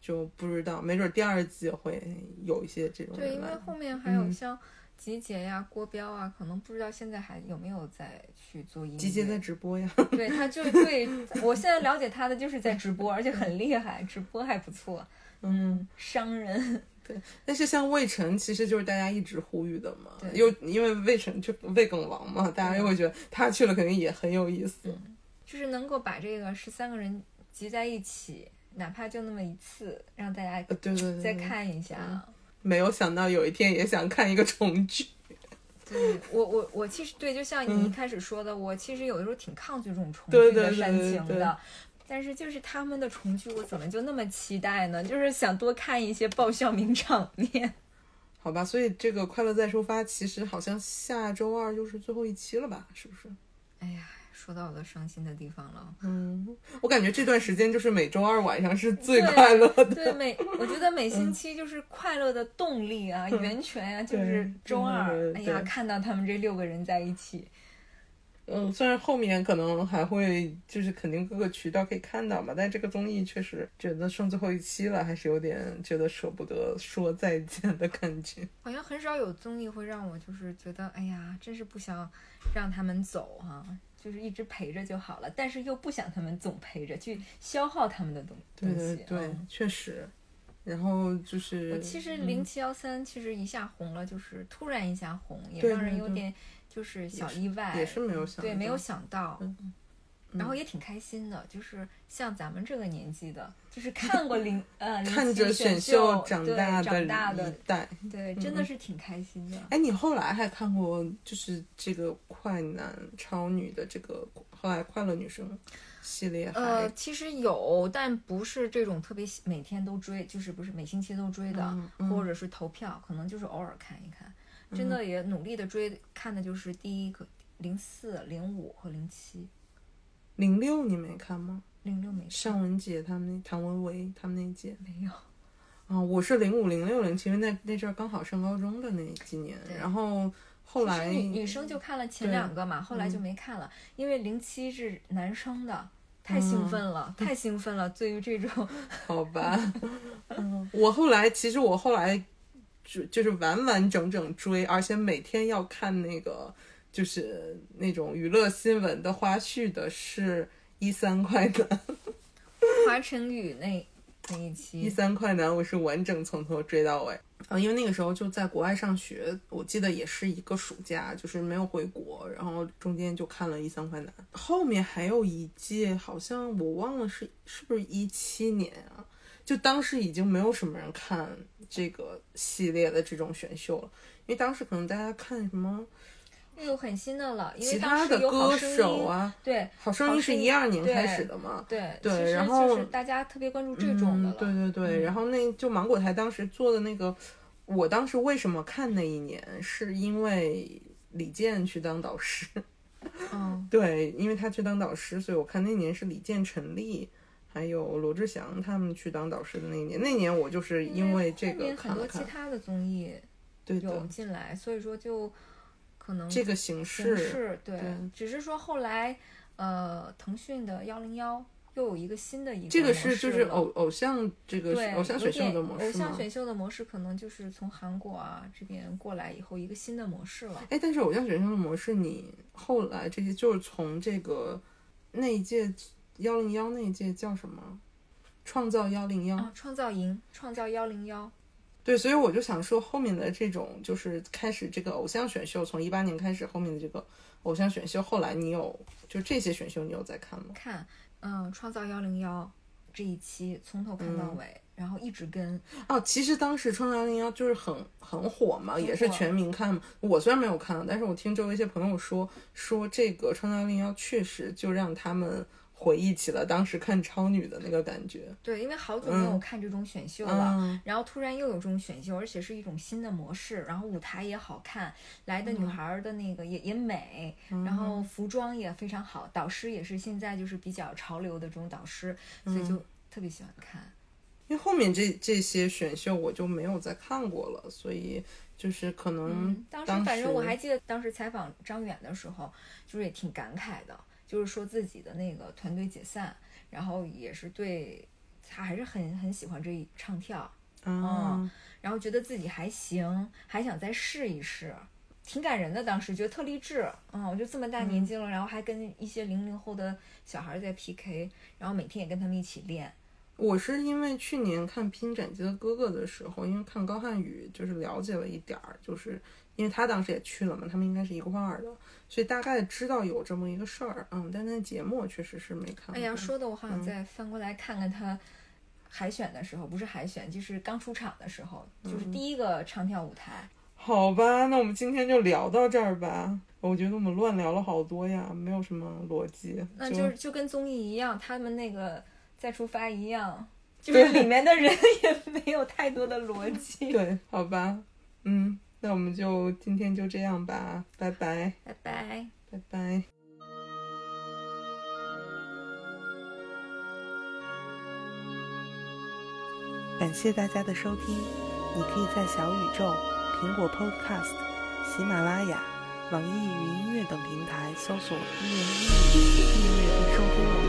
就不知道，没准第二季会有一些这种对，因为。后面还有嗯像集结呀、郭彪啊，可能不知道现在还有没有在去做音乐。集结在直播呀，对，他就对我现在了解他的就是在直播，而且很厉害，直播还不错。嗯，商人，对但是像魏晨，其实就是大家一直呼吁的嘛，对又因为魏晨就魏梗王嘛，大家又会觉得他去了肯定也很有意思。就是能够把这个十三个人集在一起，哪怕就那么一次，让大家呃，对对对，再看一下。没有想到有一天也想看一个重聚。对我我我其实对，就像你一开始说的，我其实有的时候挺抗拒这种重聚的煽情的。但是就是他们的重聚，我怎么就那么期待呢？就是想多看一些爆笑名场面。好吧，所以这个《快乐再出发》其实好像下周二就是最后一期了吧？是不是？哎呀，说到我的伤心的地方了。嗯，我感觉这段时间就是每周二晚上是最快乐的。对每，我觉得每 星期就是快乐的动力啊，源泉啊，就是周二哎呀，看到他们这六个人在一起，嗯，虽然后面可能还会就是肯定各个渠道可以看到嘛，但这个综艺确实觉得剩最后一期了，还是有点觉得舍不得说再见的感觉。好像很少有综艺会让我就是觉得，哎呀，真是不想让他们走哈、就是一直陪着就好了，但是又不想他们总陪着，去消耗他们的东东西。对对，嗯确实。然后就是，我其实零七幺三其实一下红了，就是突然一下红，也让人有点就是小意外，也是没有想对，没有想到，嗯然后也挺开心的，就是像咱们这个年纪的，就是 看过零呃看着七选秀长大长大的，一代。对，真的是挺开心的。哎，你后来还看过就是这个快男超女的这个后来快乐女生系列还？呃，其实有，但不是这种特别每天都追，就是不是每星期都追的，嗯嗯或者是投票，可能就是偶尔看一看。真的也努力的追，看的就是第一个零四、零五和零七，零六你没看吗？零六没看尚雯婕他们那唐维维他们那届没有。啊，我是零五零六零七，因为那那阵儿刚好上高中的那几年，然后后来女女生就看了前两个嘛，后来就没看了，因为零七是男生的，太兴奋了，太兴奋了。对于这种，好吧，嗯，我后来其实我后来就就是完完整整追，而且每天要看那个就是那种娱乐新闻的花絮的是一三快男，华晨宇那那一期一，三快男我是完整从头追到尾。啊，因为那个时候就在国外上学，我记得也是一个暑假，就是没有回国，然后中间就看了《一三快男》，后面还有一届，好像我忘了是是不是一七年啊？就当时已经没有什么人看这个系列的这种选秀了，因为当时可能大家看什么那个很新的了，因为其当时他的歌有好声音，手啊，对好声音是一二年开始的嘛，对对然后就是大家特别关注这种的。对对对，然后那就芒果台当时做的那个，我当时为什么看那一年，是因为李健去当导师。嗯，对，因为他去当导师，所以我看那年是李健、陈粒，还有罗志祥他们去当导师的那一年。那年我就是因为这个后面很多其他的综艺有对的，进来，所以说就可能这个形形式，是对对，只是说后来呃，腾讯的幺零幺又有一个新的一个这个模是就是偶偶像这个对偶像选秀的模式吗？偶像选秀的模式可能就是从韩国啊这边过来以后一个新的模式了。哎，但是偶像选秀的模式，你后来这些就是从这个那一届幺零幺那一届叫什么？创造幺零幺啊，，创造营，创造幺零幺，对，所以我就想说，后面的这种就是开始这个偶像选秀，从一八年开始，后面的这个偶像选秀，后来你有就这些选秀，你有在看吗？看，嗯，创造幺零幺这一期从头看到嗯尾，然后一直跟，哦，其实当时《创造幺零幺》就是很很火嘛，也是全民看嘛。我虽然没有看，但是我听周围一些朋友说，说这个《创造幺零幺》确实就让他们回忆起了当时看超女的那个感觉。对，因为好久没有嗯看这种选秀了。嗯，然后突然又有这种选秀，而且是一种新的模式，然后舞台也好看，来的女嗯孩儿的那个也、也美，然后服装也非常好，导师也是现在就是比较潮流的这种导师，所以嗯就特别喜欢看。因为后面这这些选秀我就没有再看过了，所以就是可能当时反正我还记得，当时采访张远的时候，就是也挺感慨的，就是说自己的那个团队解散，然后也是对他还是很很喜欢这一唱跳，啊，然后觉得自己还行，还想再试一试，挺感人的。当时觉得特励志，嗯，我就这么大年纪了，然后还跟一些零零后的小孩在 PK，然后每天也跟他们一起练。我是因为去年看《披荆斩棘的哥哥》的时候，因为看高瀚宇，就是了解了一点儿，就是因为他当时也去了嘛，他们应该是一块儿的，所以大概知道有这么一个事儿。嗯，但那节目我确实是没看过。哎呀，说的我嗯好想再翻过来看看他海选的时候，不是海选，就是刚出场的时候，就是嗯第一个唱跳舞台。好吧，那我们今天就聊到这儿吧。我觉得我们乱聊了好多呀，没有什么逻辑。那就是就跟综艺一样，他们那个再出发一样，就 是里面的人 也没有太多的逻辑。对，好吧，嗯，那我们就今天就这样吧，拜拜，拜拜。拜拜。感谢大家的收听，你可以在小宇宙、苹果 Podcast、喜马拉雅、网易云音乐等平台搜索“一言一语”订阅并收听我们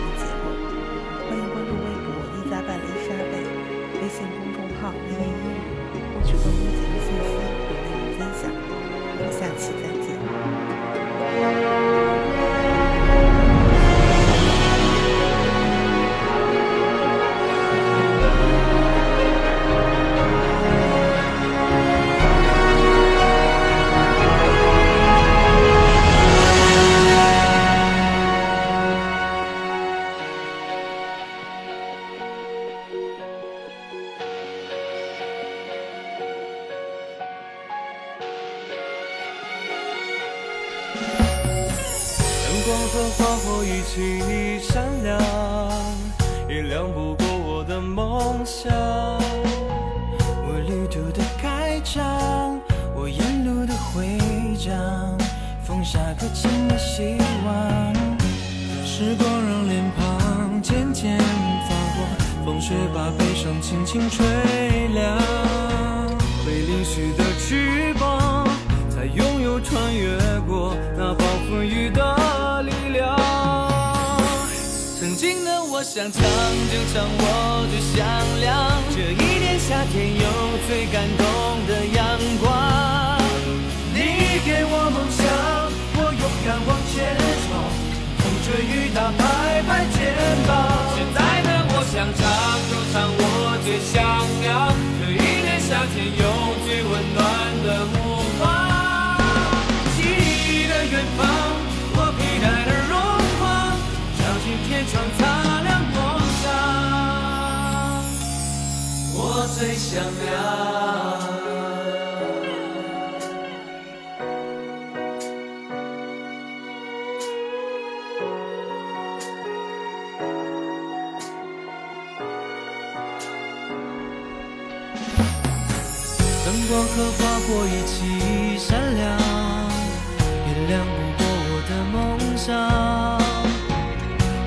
上。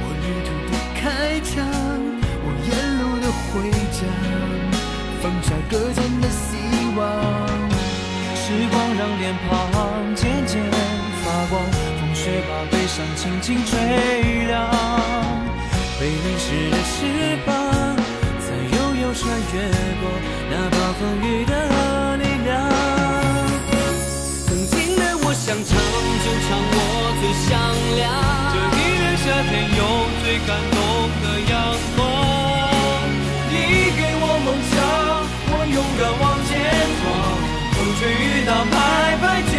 我旅途的开场，我沿路的回家，放下搁浅的希望。时光让脸庞渐渐发光，风雪把悲伤轻轻吹凉。被淋湿的翅膀，在悠悠穿越过那暴风雨。天有最感动的阳光。你给我梦想，我勇敢往前闯，风吹雨打拍拍。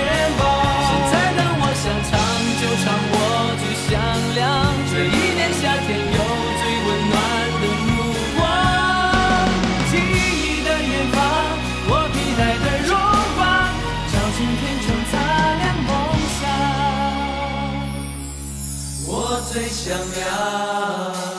最响亮